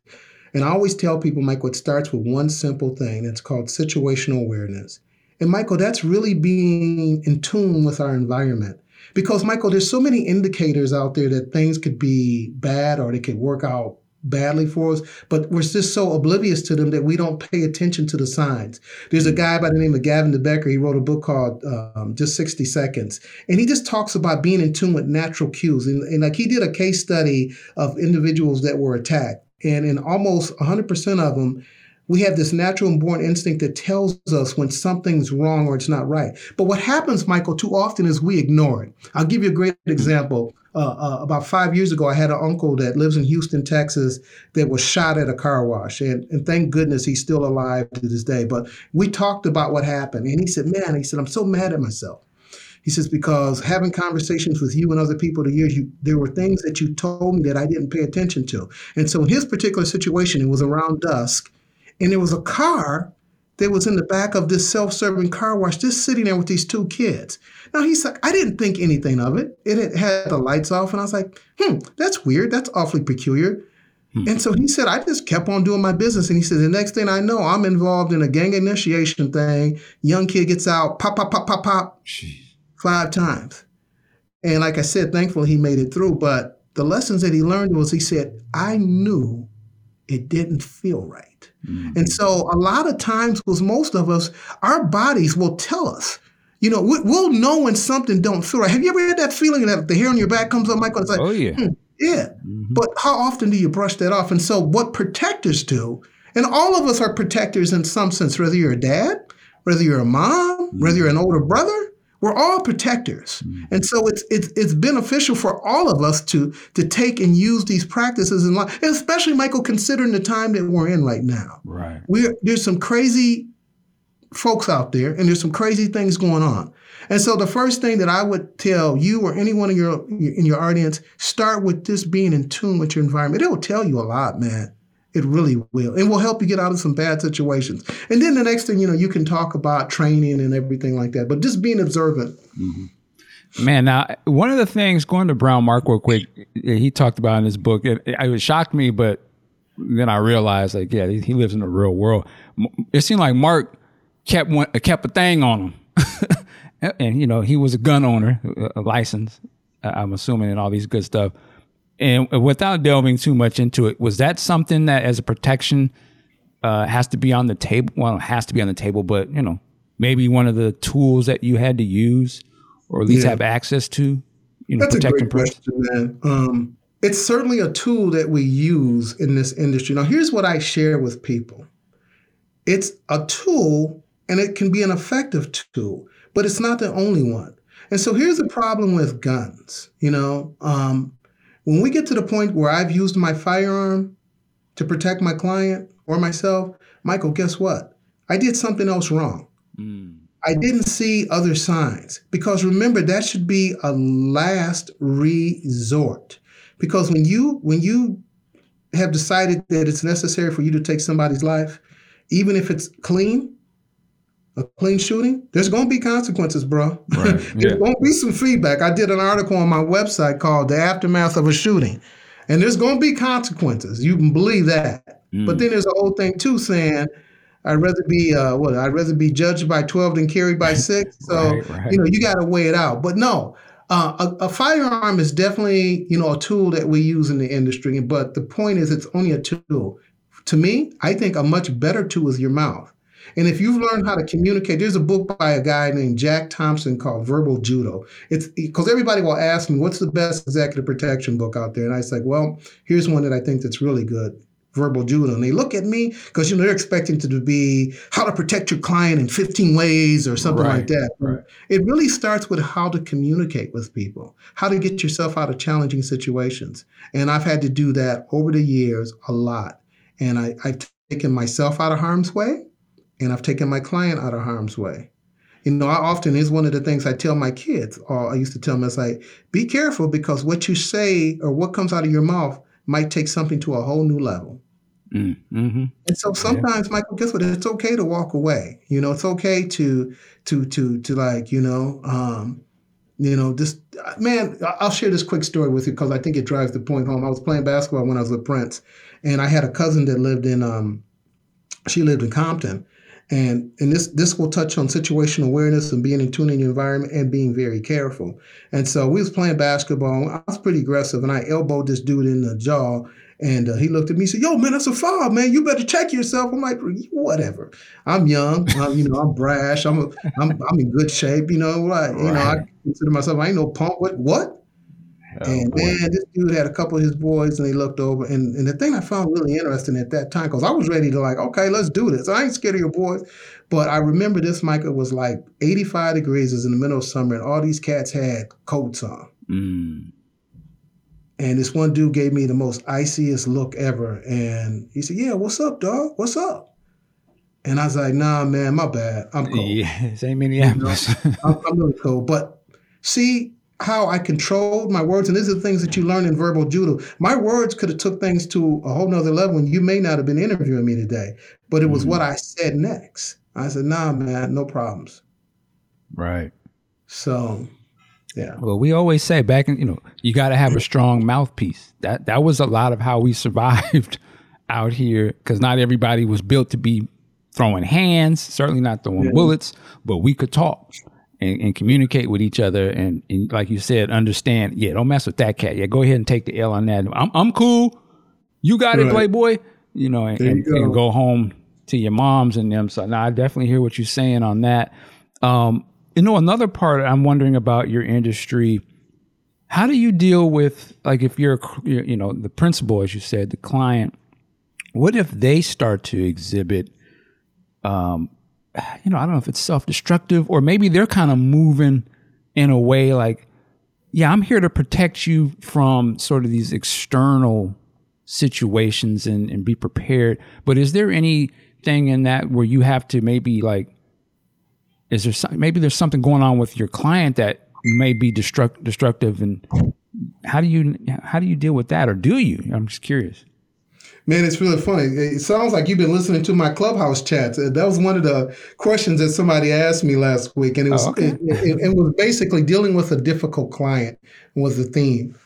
B: And I always tell people, Michael, it starts with one simple thing. It's called situational awareness. And Michael, that's really being in tune with our environment. Because, Michael, there's so many indicators out there that things could be bad or they could work out badly for us, but we're just so oblivious to them that we don't pay attention to the signs. There's a guy by the name of Gavin de Becker. He wrote a book called um, Just 60 Seconds, and he just talks about being in tune with natural cues. And, and like he did a case study of individuals that were attacked. And in almost 100% of them, we have this natural and born instinct that tells us when something's wrong or it's not right. But what happens, Michael, too often is we ignore it. I'll give you a great example. Uh, uh, about five years ago, I had an uncle that lives in Houston, Texas, that was shot at a car wash. And, and thank goodness he's still alive to this day. But we talked about what happened. And he said, Man, he said, I'm so mad at myself. He says, because having conversations with you and other people the years, you, there were things that you told me that I didn't pay attention to. And so in his particular situation, it was around dusk, and there was a car that was in the back of this self-serving car wash, just sitting there with these two kids. Now he's like, I didn't think anything of it. It had, the lights off, and I was like, hmm, that's weird. That's awfully peculiar. Hmm. And so he said, I just kept on doing my business. And he said, the next thing I know, I'm involved in a gang initiation thing. Young kid gets out, pop, pop, pop, pop, pop, Jeez. Five times. And like I said, thankfully he made it through. But the lessons that he learned was he said, I knew it didn't feel right. Mm-hmm. And so a lot of times with most of us, our bodies will tell us, you know, we'll know when something don't feel right. Have you ever had that feeling that the hair on your back comes up, Michael? It's like,
A: oh yeah. Hmm,
B: yeah. Mm-hmm. But how often do you brush that off? And so what protectors do, and all of us are protectors in some sense, whether you're a dad, whether you're a mom, mm-hmm. whether you're an older brother, we're all protectors. Mm-hmm. And so it's, it's it's beneficial for all of us to to take and use these practices in life, and especially Michael, considering the time that we're in right now.
A: Right.
B: We're there's some crazy folks out there and there's some crazy things going on. And so the first thing that I would tell you or anyone in your in your audience, start with just being in tune with your environment. It will tell you a lot, man. It really will. And will help you get out of some bad situations. And then the next thing, you know, you can talk about training and everything like that, but just being observant.
A: Mm-hmm. Man, now one of the things going to Brown Mark real quick, he talked about in his book, it, it shocked me, but then I realized like, yeah, he lives in the real world. It seemed like Mark kept one, kept a thing on him, and you know he was a gun owner, a license, I'm assuming, and all these good stuff. And without delving too much into it, was that something that, as a protection, uh, has to be on the table? Well, it has to be on the table, but you know, maybe one of the tools that you had to use, or at least yeah. have access to. You know,
B: That's a great question, man. Um, it's certainly a tool that we use in this industry. Now, here's what I share with people. It's a tool, and it can be an effective tool, but it's not the only one. And so here's the problem with guns. You know, um, when we get to the point where I've used my firearm to protect my client or myself, Michael, guess what? I did something else wrong. Mm. I didn't see other signs because remember that should be a last resort. Because when you when you have decided that it's necessary for you to take somebody's life, even if it's clean, a clean shooting, there's going to be consequences, bro. Right. there's yeah. going to be some feedback. I did an article on my website called "The Aftermath of a Shooting," and there's going to be consequences. You can believe that. Mm. But then there's a whole thing too saying. I'd rather be uh, what? I'd rather be judged by twelve than carried by six. So right, right. you know you got to weigh it out. But no, uh, a, a, firearm is definitely you know a tool that we use in the industry. But the point is, it's only a tool. To me, I think a much better tool is your mouth. And if you've learned how to communicate, there's a book by a guy named Jack Thompson called Verbal Judo. It's because everybody will ask me, what's the best executive protection book out there? And I say, well, here's one that I think that's really good. Verbal judo, and they look at me because you know they're expecting to be how to protect your client in 15 ways or something right, like that. Right. It really starts with how to communicate with people, how to get yourself out of challenging situations. And I've had to do that over the years a lot. And I, I've taken myself out of harm's way and I've taken my client out of harm's way. You know, I often is one of the things I tell my kids, or I used to tell them, it's like, be careful because what you say or what comes out of your mouth might take something to a whole new level. Mm, hmm And so sometimes, yeah. Michael, guess what? It's okay to walk away. You know, it's okay to to to to like, you know, um, you know, this man. I'll share this quick story with you because I think it drives the point home. I was playing basketball when I was with Prince, and I had a cousin that lived in um, she lived in Compton, and and this this will touch on situational awareness and being in tune in your environment and being very careful. And so we was playing basketball. I was pretty aggressive, and I elbowed this dude in the jaw. And uh, he looked at me and said, "Yo, man, that's a foul, man. You better check yourself." I'm like, "Whatever. I'm young. I'm, you know, I'm brash. I'm, a, I'm, I'm in good shape. You know, like, you know, I consider myself. I ain't no punk. What? What? Oh, and boy. man, this dude had a couple of his boys, and they looked over. And, and the thing I found really interesting at that time, because I was ready to like, okay, let's do this. I ain't scared of your boys, but I remember this. Michael was like 85 degrees. It was in the middle of summer, and all these cats had coats on. Mm. And this one dude gave me the most iciest look ever, and he said, "Yeah, what's up, dog? What's up?" And I was like, "Nah, man, my bad. I'm cold."
A: Yeah, same Minneapolis.
B: You know, I'm, I'm really cold, but See how I controlled my words, and these are the things that you learn in verbal judo. My words could have took things to a whole nother level, and you may not have been interviewing me today, but it was mm-hmm. what I said next. I said, "Nah, man, no problems."
A: Right.
B: So, yeah.
A: Well, we always say back in you know you got to have a strong mouthpiece. That that was a lot of how we survived out here because not everybody was built to be throwing hands, certainly not throwing yeah. bullets, but we could talk and, and communicate with each other. And, and, like you said, understand, yeah, don't mess with that cat. Yeah, go ahead and take the L on that. I'm, I'm cool. You got right. it, Playboy. You know, and, you go. and, go. home to your moms and them. So now I definitely hear what you're saying on that. Um, you know, another part I'm wondering about your industry. How do you deal with like if you're you know the principal, as you said, the client? What if they start to exhibit um, you know, I don't know if it's self destructive or maybe they're kind of moving in a way like, yeah, I'm here to protect you from sort of these external situations and, and be prepared. But is there anything in that where you have to maybe like, is there some, maybe there's something going on with your client that may be destruct, destructive and how do you how do you deal with that or do you i'm just curious
B: Man, it's really funny. It sounds like you've been listening to my clubhouse chats. Uh, that was one of the questions that somebody asked me last week, and it was oh, okay. it, it, it, was basically dealing with a difficult client was the theme,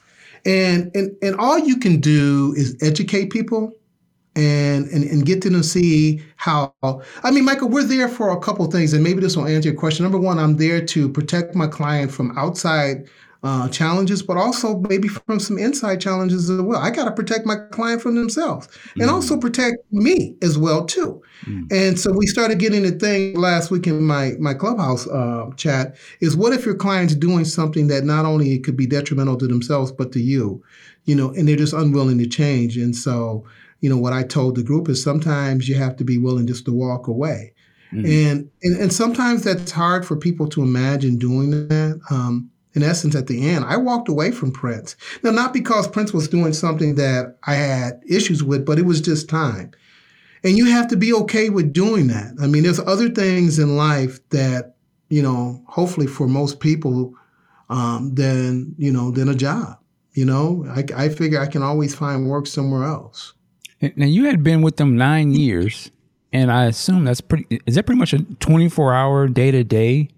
B: and and and all you can do is educate people. And, and and get them to see how I mean, Michael, we're there for a couple things, and maybe this will answer your question. Number one, I'm there to protect my client from outside uh, challenges, but also maybe from some inside challenges as well. I got to protect my client from themselves and mm. also protect me as well too. Mm. And so we started getting the thing last week in my my clubhouse uh, chat is what if your client's doing something that not only could be detrimental to themselves but to you, you know, and they're just unwilling to change. And so you know what I told the group is sometimes you have to be willing just to walk away. Mm. And, and and sometimes that's hard for people to imagine doing that. Um, in essence, at the end, I walked away from Prince. Now, not because Prince was doing something that I had issues with, but it was just time. And you have to be okay with doing that. I mean, there's other things in life that, you know, hopefully for most people, um, than, you know, than a job. You know, I, I figure I can always find work somewhere else.
A: Now, you had been with them nine years, and I assume that's pretty, is that pretty much a 24 hour day to day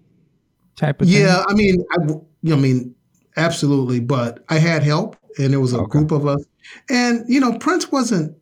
A: type of
B: yeah, thing? Yeah, I mean, I, I mean, absolutely. But I had help, and there was a okay. group of us. And you know, Prince wasn't.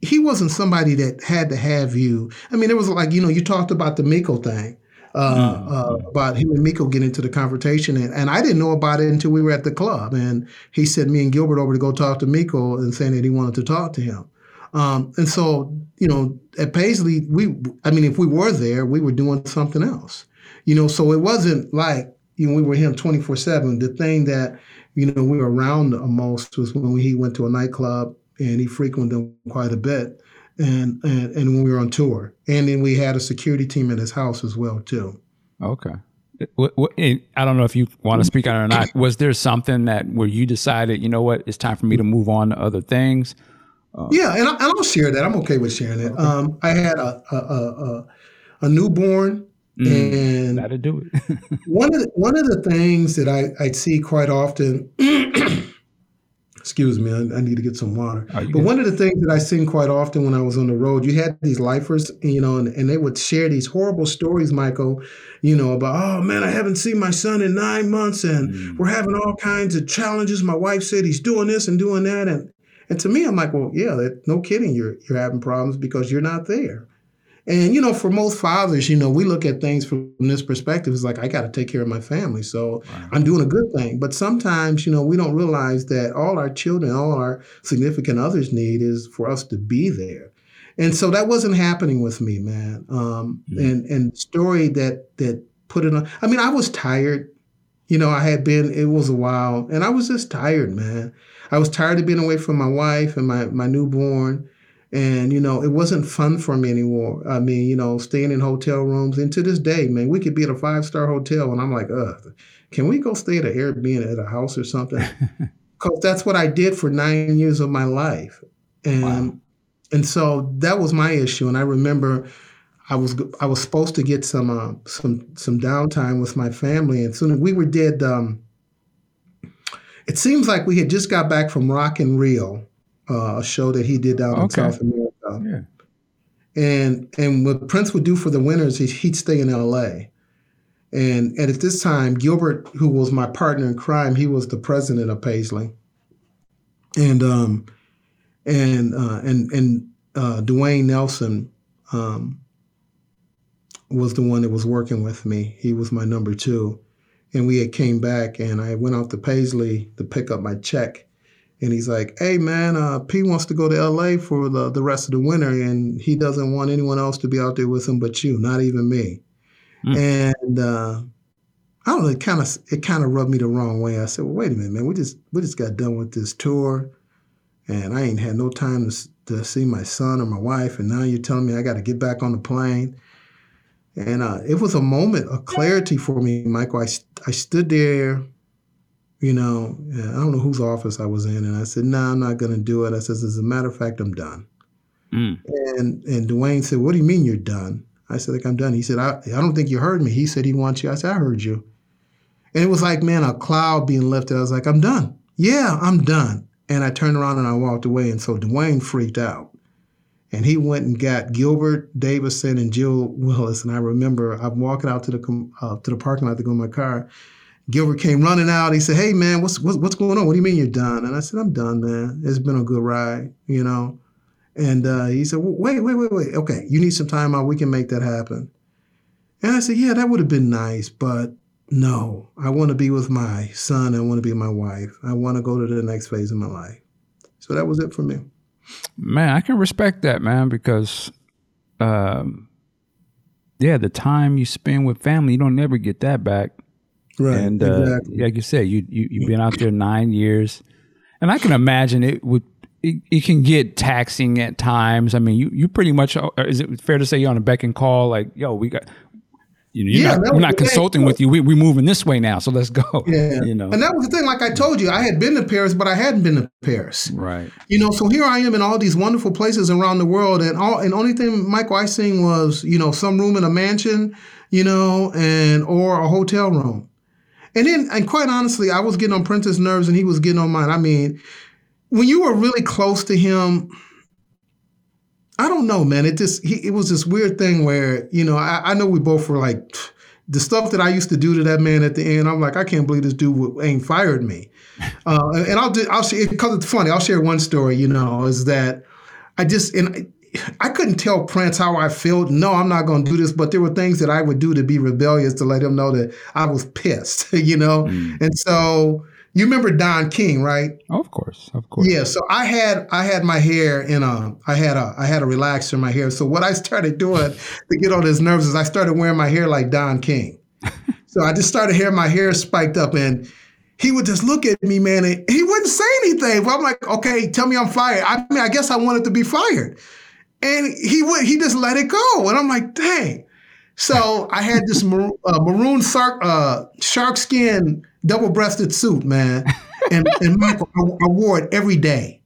B: He wasn't somebody that had to have you. I mean, it was like you know, you talked about the Miko thing. Uh, mm-hmm. uh, about him and Miko getting into the confrontation, and, and I didn't know about it until we were at the club, and he sent me and Gilbert over to go talk to Miko and saying that he wanted to talk to him. Um, and so, you know, at Paisley, we, I mean, if we were there, we were doing something else, you know, so it wasn't like you know, we were him 24 7. The thing that, you know, we were around the most was when he went to a nightclub and he frequented them quite a bit. And, and and when we were on tour, and then we had a security team at his house as well too.
A: Okay, what I don't know if you want to speak on it or not. Was there something that where you decided, you know what, it's time for me to move on to other things?
B: Uh, yeah, and, I, will share that. I'm okay with sharing it. Um, I had a a, a, a newborn Mm, and
A: that'll do it.
B: one of the, one of the things that I, I see quite often, excuse me, I, I, need to get some water. Oh, but good? one of the things that I seen quite often when I was on the road, you had these lifers, you know, and, and they would share these horrible stories, Michael, you know, about oh man, I haven't seen my son in nine months, and mm. we're having all kinds of challenges. My wife said he's doing this and doing that, and and to me, I'm like, well, yeah, no kidding, you're you're having problems because you're not there. And you know, for most fathers, you know, we look at things from this perspective. It's like I got to take care of my family, so right. I'm doing a good thing. But sometimes, you know, we don't realize that all our children, all our significant others need is for us to be there. And so that wasn't happening with me, man. Um, mm-hmm. And and story that that put it on. I mean, I was tired. You know, I had been. It was a while, and I was just tired, man. I was tired of being away from my wife and my my newborn and, you know, it wasn't fun for me anymore. I mean, you know, staying in hotel rooms. And to this day, man, we could be at a five star hotel and I'm like, ugh, can we go stay at an Airbnb at a house or something? Because that's what I did for nine years of my life. And wow. and so that was my issue. And I remember I was I was supposed to get some uh, some some downtime with my family, and soon we were dead. Um, it seems like we had just got back from Rock in Rio, uh, a show that he did down in
A: Okay.
B: South America.
A: Yeah.
B: And and what Prince would do for the winters is he'd stay in L.A. And, and at this time, Gilbert, who was my partner in crime, he was the president of Paisley. And um, and uh, and and uh, Duane Nelson um, was the one that was working with me. He was my number two, and we had came back, and I went out to Paisley to pick up my check, and he's like, "Hey man, uh, P wants to go to L.A. for the the rest of the winter, and he doesn't want anyone else to be out there with him but you, not even me." And uh, I don't know, it kind of it kind of rubbed me the wrong way. I said, "Well, wait a minute, man. We just we just got done with this tour, and I ain't had no time to to see my son or my wife, and now you're telling me I got to get back on the plane." And uh, it was a moment of clarity for me, Michael. I, st- I stood there, you know, I don't know whose office I was in, and I said, "No, I'm not going to do it." I says, "As a matter of fact, I'm done."
A: Mm.
B: And and Duane said, "What do you mean you're done?" I said, "Like I'm done." He said, "I, I don't think you heard me." He said he wants you. I said, "I heard you." And it was like, man, a cloud being lifted. I was like, "I'm done." Yeah, I'm done. And I turned around and I walked away. And so Duane freaked out, and he went and got Gilbert Davison and Jill Willis. And I remember I'm walking out to the uh, to the parking lot to go in my car. Gilbert came running out. He said, "Hey man, what's, what's what's going on? What do you mean you're done?" And I said, "I'm done, man. It's been a good ride, you know." And uh, he said, "Wait, wait, wait, wait. Okay, you need some time out. We can make that happen." And I said, "Yeah, that would have been nice, but no. I want to be with my son. I want to be my wife. I want to go to the next phase of my life." So that was it for me.
A: Man, I can respect that, man, because, um, yeah, the time you spend with family, you don't never get that back.
B: Right.
A: and uh, like you said, you, you you've been out there nine years, and I can imagine it would. It, it can get taxing at times. I mean, you you pretty much uh, is it fair to say you're on a beck and call? Like, yo, we got. You know,
B: Yeah,
A: not, we're not
B: the thing.
A: consulting with you. We, we're moving this way now, so let's go.
B: Yeah.
A: You know,
B: And that was the thing. Like I told you, I had been to Paris, but I hadn't been to Paris.
A: right?
B: You know, so here I am in all these wonderful places around the world, and all and only thing Michael I seen was you know some room in a mansion, you know, and or a hotel room, and then and quite honestly, I was getting on Prince's nerves, and he was getting on mine. I mean, when you were really close to him, I don't know, man. It just he, it was this weird thing where you know I, I know we both were like. The stuff that I used to do to that man at the end, I'm like, I can't believe this dude would- ain't fired me. Uh, and and I'll do, I'll share because it's funny. I'll share one story. You know, is that I just and I, couldn't tell Prince how I felt. No, I'm not going to do this. But there were things that I would do to be rebellious to let him know that I was pissed. You know, mm. and so you remember Don King, right?
A: Of course, of course.
B: Yeah, so I had I had my hair in a I had a I had a relaxer in my hair. So what I started doing to get on his nerves is I started wearing my hair like Don King. so I just started having my hair spiked up and he would just look at me, man, and he wouldn't say anything. But I'm like, okay, tell me I'm fired. I mean, I guess I wanted to be fired. And he would he just let it go. And I'm like, dang. So I had this maroon, uh, maroon shark, uh, shark skin double breasted suit, man. And, and Michael, I, I wore it every day.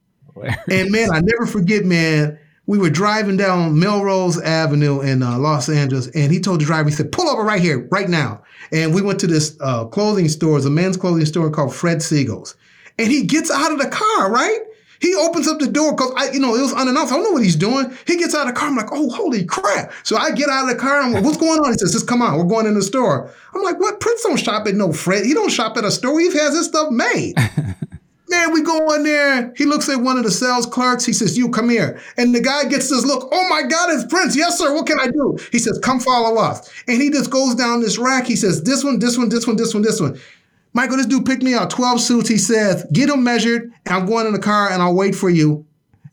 B: And man, I never forget, man. We were driving down Melrose Avenue in uh, Los Angeles, and he told the driver, he said, "Pull over right here, right now." And we went to this uh, clothing store, it's a men's clothing store called Fred Segal's. And he gets out of the car, right? He opens up the door because I, you know, it was unannounced. I don't know what he's doing. He gets out of the car. I'm like, oh, holy crap. So I get out of the car. I'm like, what's going on? He says, just come on. We're going in the store. I'm like, what? Prince don't shop at no Fred. He don't shop at a store. He has his stuff made. Man, we go in there. He looks at one of the sales clerks. He says, You come here. And the guy gets this look, Oh my God, it's Prince. Yes, sir. What can I do? He says, Come follow us. And he just goes down this rack. He says, This one, this one, this one, this one, this one. Michael, this dude picked me out 12 suits. He says, Get them measured. And I'm going in the car and I'll wait for you.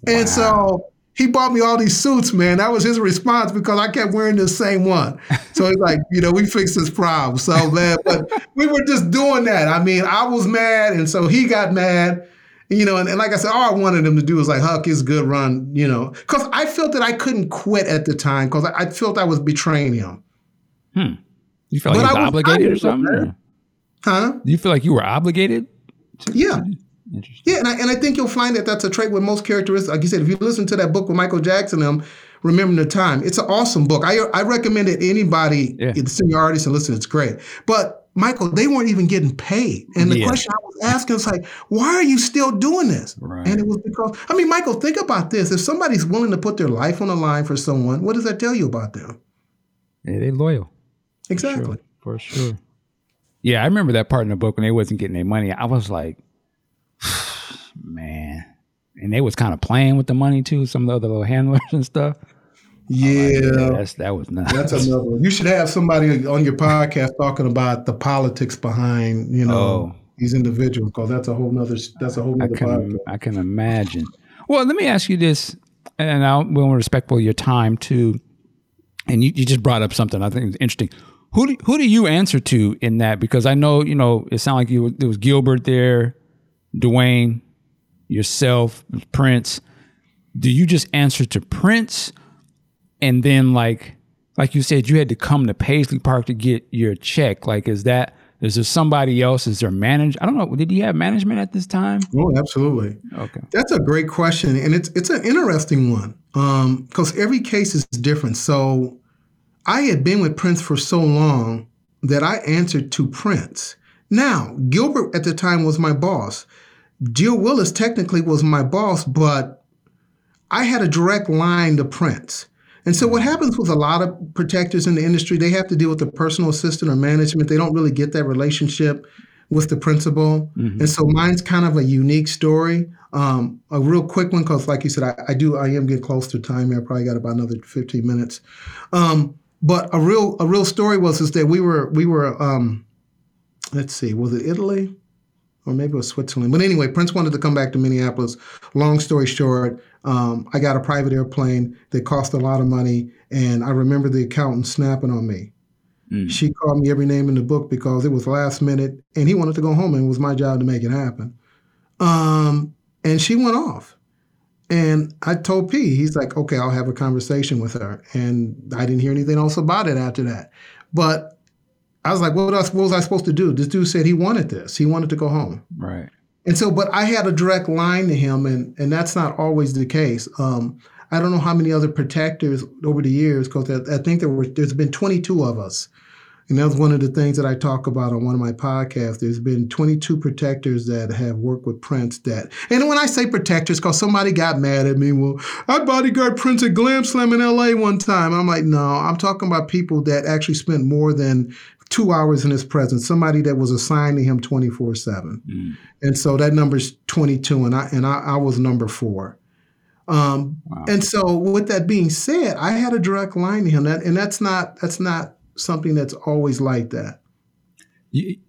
B: And so he bought me all these suits, man. That was his response because I kept wearing the same one. So he's like, you know, we fixed this problem. So man, but we were just doing that. I mean, I was mad, and so he got mad. You know, and, and like I said, all I wanted him to do was like, Huck, it's good run, you know, because I felt that I couldn't quit at the time because I, I felt I was betraying him.
A: Hmm. You like
B: But
A: you
B: I
A: was obligated or something? or-
B: Huh?
A: Do you feel like you were obligated?
B: Yeah.
A: Interesting.
B: Yeah, and I, and I think you'll find that that's a trait with most characteristics. Like you said, if you listen to that book with Michael Jackson, them Remember the Time. It's an awesome book. I I recommend it anybody,
A: Yeah.
B: the senior artist, and listen. It's great. But Michael, they weren't even getting paid. And the
A: Yeah.
B: question I was asking was like, why are you still doing this?
A: Right.
B: And it was because I mean, Michael, think about this. If somebody's willing to put their life on the line for someone, what does that tell you about them?
A: Yeah, they loyal.
B: Exactly.
A: For sure. Yeah, I remember that part in the book when they wasn't getting their money. I was like, man. And they was kind of playing with the money too, some of the other little handlers and stuff.
B: Yeah.
A: That's that was nuts.
B: That's another one. You should have somebody on your podcast talking about the politics behind, you know,
A: Oh.
B: these individuals, because that's a whole nother that's a whole
A: I
B: nother
A: can
B: podcast.
A: I can imagine. Well, let me ask you this, and I will respectful of your time too. And you, you just brought up something I think is interesting. Who do, who do you answer to in that? Because I know you know it sounded like you there was Gilbert there, Duane, yourself, Prince. Do you just answer to Prince, and then like like you said, you had to come to Paisley Park to get your check? Like, is that is there somebody else? Is there manage? I don't know. Did you have management at this time?
B: Oh, absolutely.
A: Okay.
B: That's a great question, and it's it's an interesting one um, because every case is different. So, I had been with Prince for so long that I answered to Prince. Now, Gilbert at the time was my boss. Jill Willis technically was my boss, but I had a direct line to Prince. And so, what happens with a lot of protectors in the industry, they have to deal with the personal assistant or management. They don't really get that relationship with the principal. And so, mine's kind of a unique story. Um, a real quick one, because like you said, I, I do, I am getting close to time here. I probably got about another 15 minutes. Um, but a real, a real story was is that we were, we were, um, let's see, was it Italy? or maybe it was Switzerland. But anyway, Prince wanted to come back to Minneapolis. Long story short, um, I got a private airplane that cost a lot of money, and I remember the accountant snapping on me.
A: Mm.
B: She called me every name in the book because it was last minute, and he wanted to go home, and it was my job to make it happen. Um, and she went off. And I told P, he's like, okay, I'll have a conversation with her. And I didn't hear anything else about it after that. But I was like, what else? What was I supposed to do? This dude said he wanted this. He wanted to go home.
A: Right.
B: And so, but I had a direct line to him, and and that's not always the case. Um, I don't know how many other protectors over the years, because I, I think there were there's been 22 of us, and that's one of the things that I talk about on one of my podcasts. There's been 22 protectors that have worked with Prince. That, and when I say protectors, because somebody got mad at me, well, I bodyguard Prince at Glam Slam in L.A. one time. I'm like, no, I'm talking about people that actually spent more than two hours in his presence, somebody that was assigned to him 24 7.
A: Mm.
B: And so that number's 22, and I and I, I was number four. Um,
A: Wow.
B: And so, with that being said, I had a direct line to him, that, and that's not that's not something that's always like that.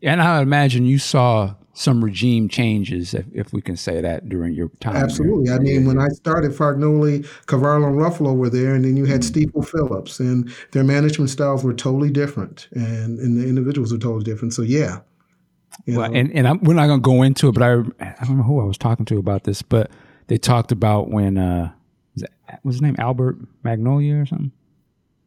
A: And I imagine you saw some regime changes, if, if we can say that, during your time.
B: Absolutely. I mean, when I started, Fargnoli, Cavallo, and Ruffalo were there, and then you had Stiefel Phillips, and their management styles were totally different, and, and the individuals were totally different. So, yeah.
A: Well,
B: know.
A: and and I'm, we're not going to go into it, but I I don't know who I was talking to about this, but they talked about when uh, was it- what's his name Albert Magnoli or something.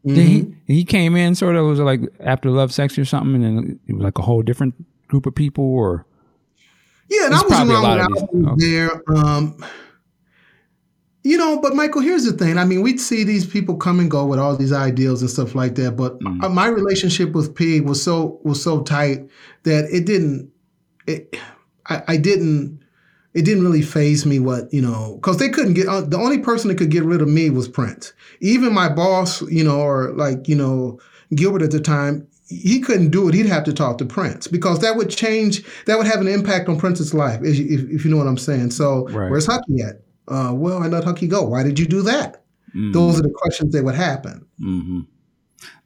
A: Did
B: Mhm.
A: he he came in sort of was it like after Love Sex or something, and then it was like a whole different group of people, or
B: Yeah, and I was around when I was there. Um, you know, but Michael, here's the thing. I mean, we'd see these people come and go with all these ideals and stuff like that. But
A: Mhm.
B: uh, my relationship with P was so was so tight that it didn't. It, I, I didn't. It didn't really phase me what you know because they couldn't get uh, the only person that could get rid of me was Prince. Even my boss, you know, or like you know Gilbert at the time, he couldn't do it. He'd have to talk to Prince because that would change. That would have an impact on Prince's life, if, if, if you know what I'm saying. So
A: Right.
B: where's Hucky at? Uh, well, I let Hucky go. Why did you do that? Those are the questions that would happen.
A: Mm-hmm.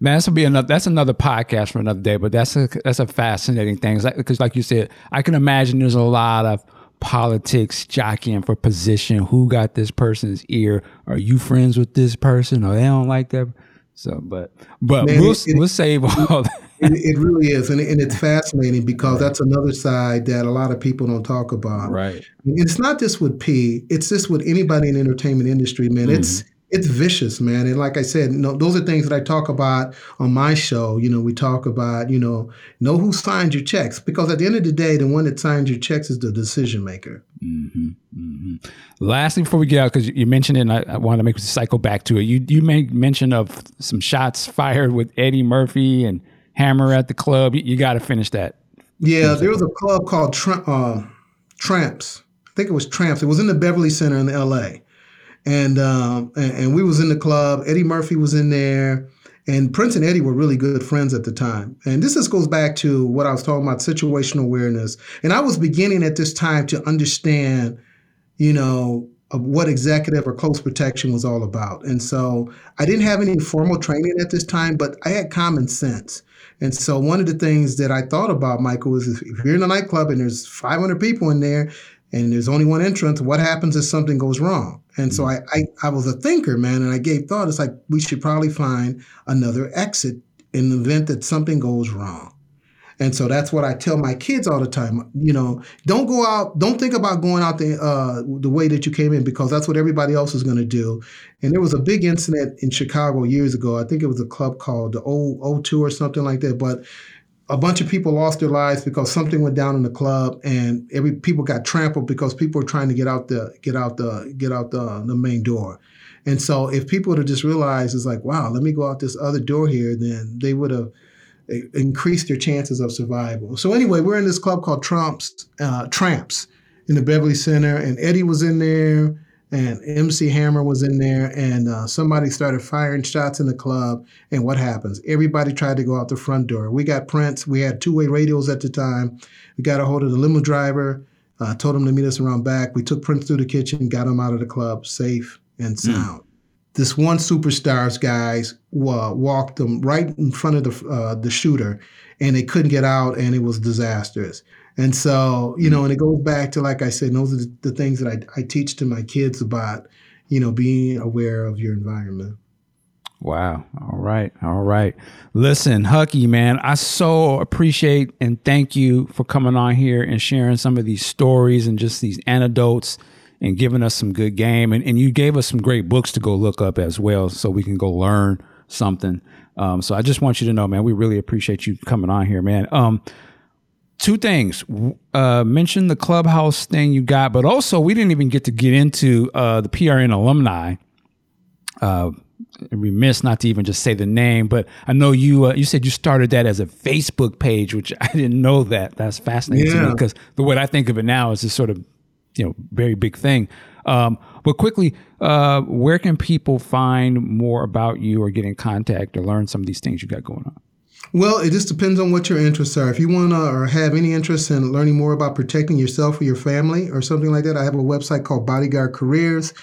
A: Man, that's will be another. That's another podcast for another day. But that's a that's a fascinating thing because, like you said, I can imagine there's a lot of politics jockeying for position. Who got this person's ear? Are you friends with this person? Or they don't like that? So, but but
B: Man,
A: we'll
B: it-
A: we'll save all that.
B: It, it really is, and, and it's fascinating because that's another side that a lot of people don't talk about.
A: Right.
B: And it's not just with P. It's just with anybody in the entertainment industry, man. It's mm-hmm. It's vicious, man. And like I said, you know, those are things that I talk about on my show. You know, we talk about, you know, know who signed your checks because at the end of the day, the one that signs your checks is the decision maker.
A: Mm-hmm. Mm-hmm. Lastly, before we get out, because you mentioned it, and I, I wanted to make a cycle back to it. You you made mention of some shots fired with Eddie Murphy and Hammer at the club. You, you got to finish that.
B: Yeah, there was a club called Tra- uh, Tramps. I think it was Tramps. It was in the Beverly Center in L.A. And, um, and and we was in the club. Eddie Murphy was in there. And Prince and Eddie were really good friends at the time. And this just goes back to what I was talking about situational awareness. And I was beginning at this time to understand, you know, what executive or close protection was all about. And so I didn't have any formal training at this time, but I had common sense. And so one of the things that I thought about, Michael, is if you're in a nightclub and there's 500 people in there and there's only one entrance, what happens if something goes wrong? And so mm-hmm. I, I, I was a thinker, man, and I gave thought. It's like we should probably find another exit in the event that something goes wrong. And so that's what I tell my kids all the time. You know, don't go out, don't think about going out the uh, the way that you came in because that's what everybody else is going to do. And there was a big incident in Chicago years ago. I think it was a club called the O O2 or something like that. But a bunch of people lost their lives because something went down in the club, and every people got trampled because people were trying to get out the get out the get out the the main door. And so, if people would have just realized, it's like, wow, let me go out this other door here, then they would have increased their chances of survival. So anyway, we're in this club called Trumps uh, Tramps in the Beverly Center, and Eddie was in there and MC Hammer was in there, and uh, somebody started firing shots in the club. And what happens? Everybody tried to go out the front door. We got Prince. We had two way radios at the time. We got a hold of the limo driver, uh, told him to meet us around back. We took Prince through the kitchen, got him out of the club safe and hmm. sound. Mm. This one superstars guys uh, walked them right in front of the uh, the shooter, and they couldn't get out, and it was disastrous. And so, you know, and it goes back to, like I said, those are the, the things that I, I teach to my kids about, you know, being aware of your environment.
A: Wow. All right. All right. Listen, Hucky, man, I so appreciate and thank you for coming on here and sharing some of these stories and just these anecdotes and giving us some good game. And, and you gave us some great books to go look up as well so we can go learn something. Um, so I just want you to know, man, we really appreciate you coming on here, man. Um, two things. Uh, mention the clubhouse thing you got, but also we didn't even get to get into uh, the PRN alumni. Uh, remiss not to even just say the name, but I know you. Uh, you said you started that as a Facebook page, which I didn't know that. That's fascinating yeah. to me because the way I think of it now is this sort of you know very big thing. Um, but quickly, uh, where can people find more about you or get in contact or learn some of these things you got going on?
B: Well, it just depends on what your interests are. If you want to or have any interest in learning more about protecting yourself or your family or something like that, I have a website called Bodyguard Careers.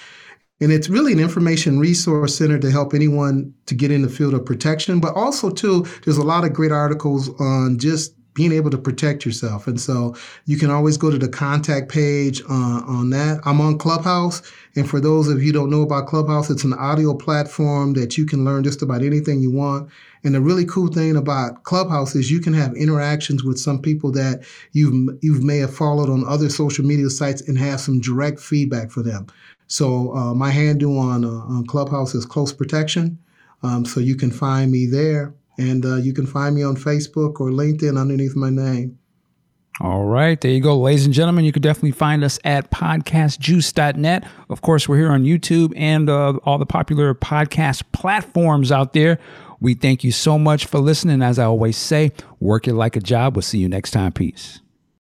B: And it's really an information resource center to help anyone to get in the field of protection. But also, too, there's a lot of great articles on just being able to protect yourself. And so you can always go to the contact page uh, on that. I'm on Clubhouse. And for those of you don't know about Clubhouse, it's an audio platform that you can learn just about anything you want. And the really cool thing about Clubhouse is you can have interactions with some people that you've you may have followed on other social media sites and have some direct feedback for them. So uh, my handle on, uh, on Clubhouse is Close Protection. Um, so you can find me there. And uh, you can find me on Facebook or LinkedIn underneath my name.
A: All right, there you go, ladies and gentlemen. You can definitely find us at podcastjuice.net. Of course, we're here on YouTube and uh, all the popular podcast platforms out there. We thank you so much for listening. As I always say, work it like a job. We'll see you next time. Peace.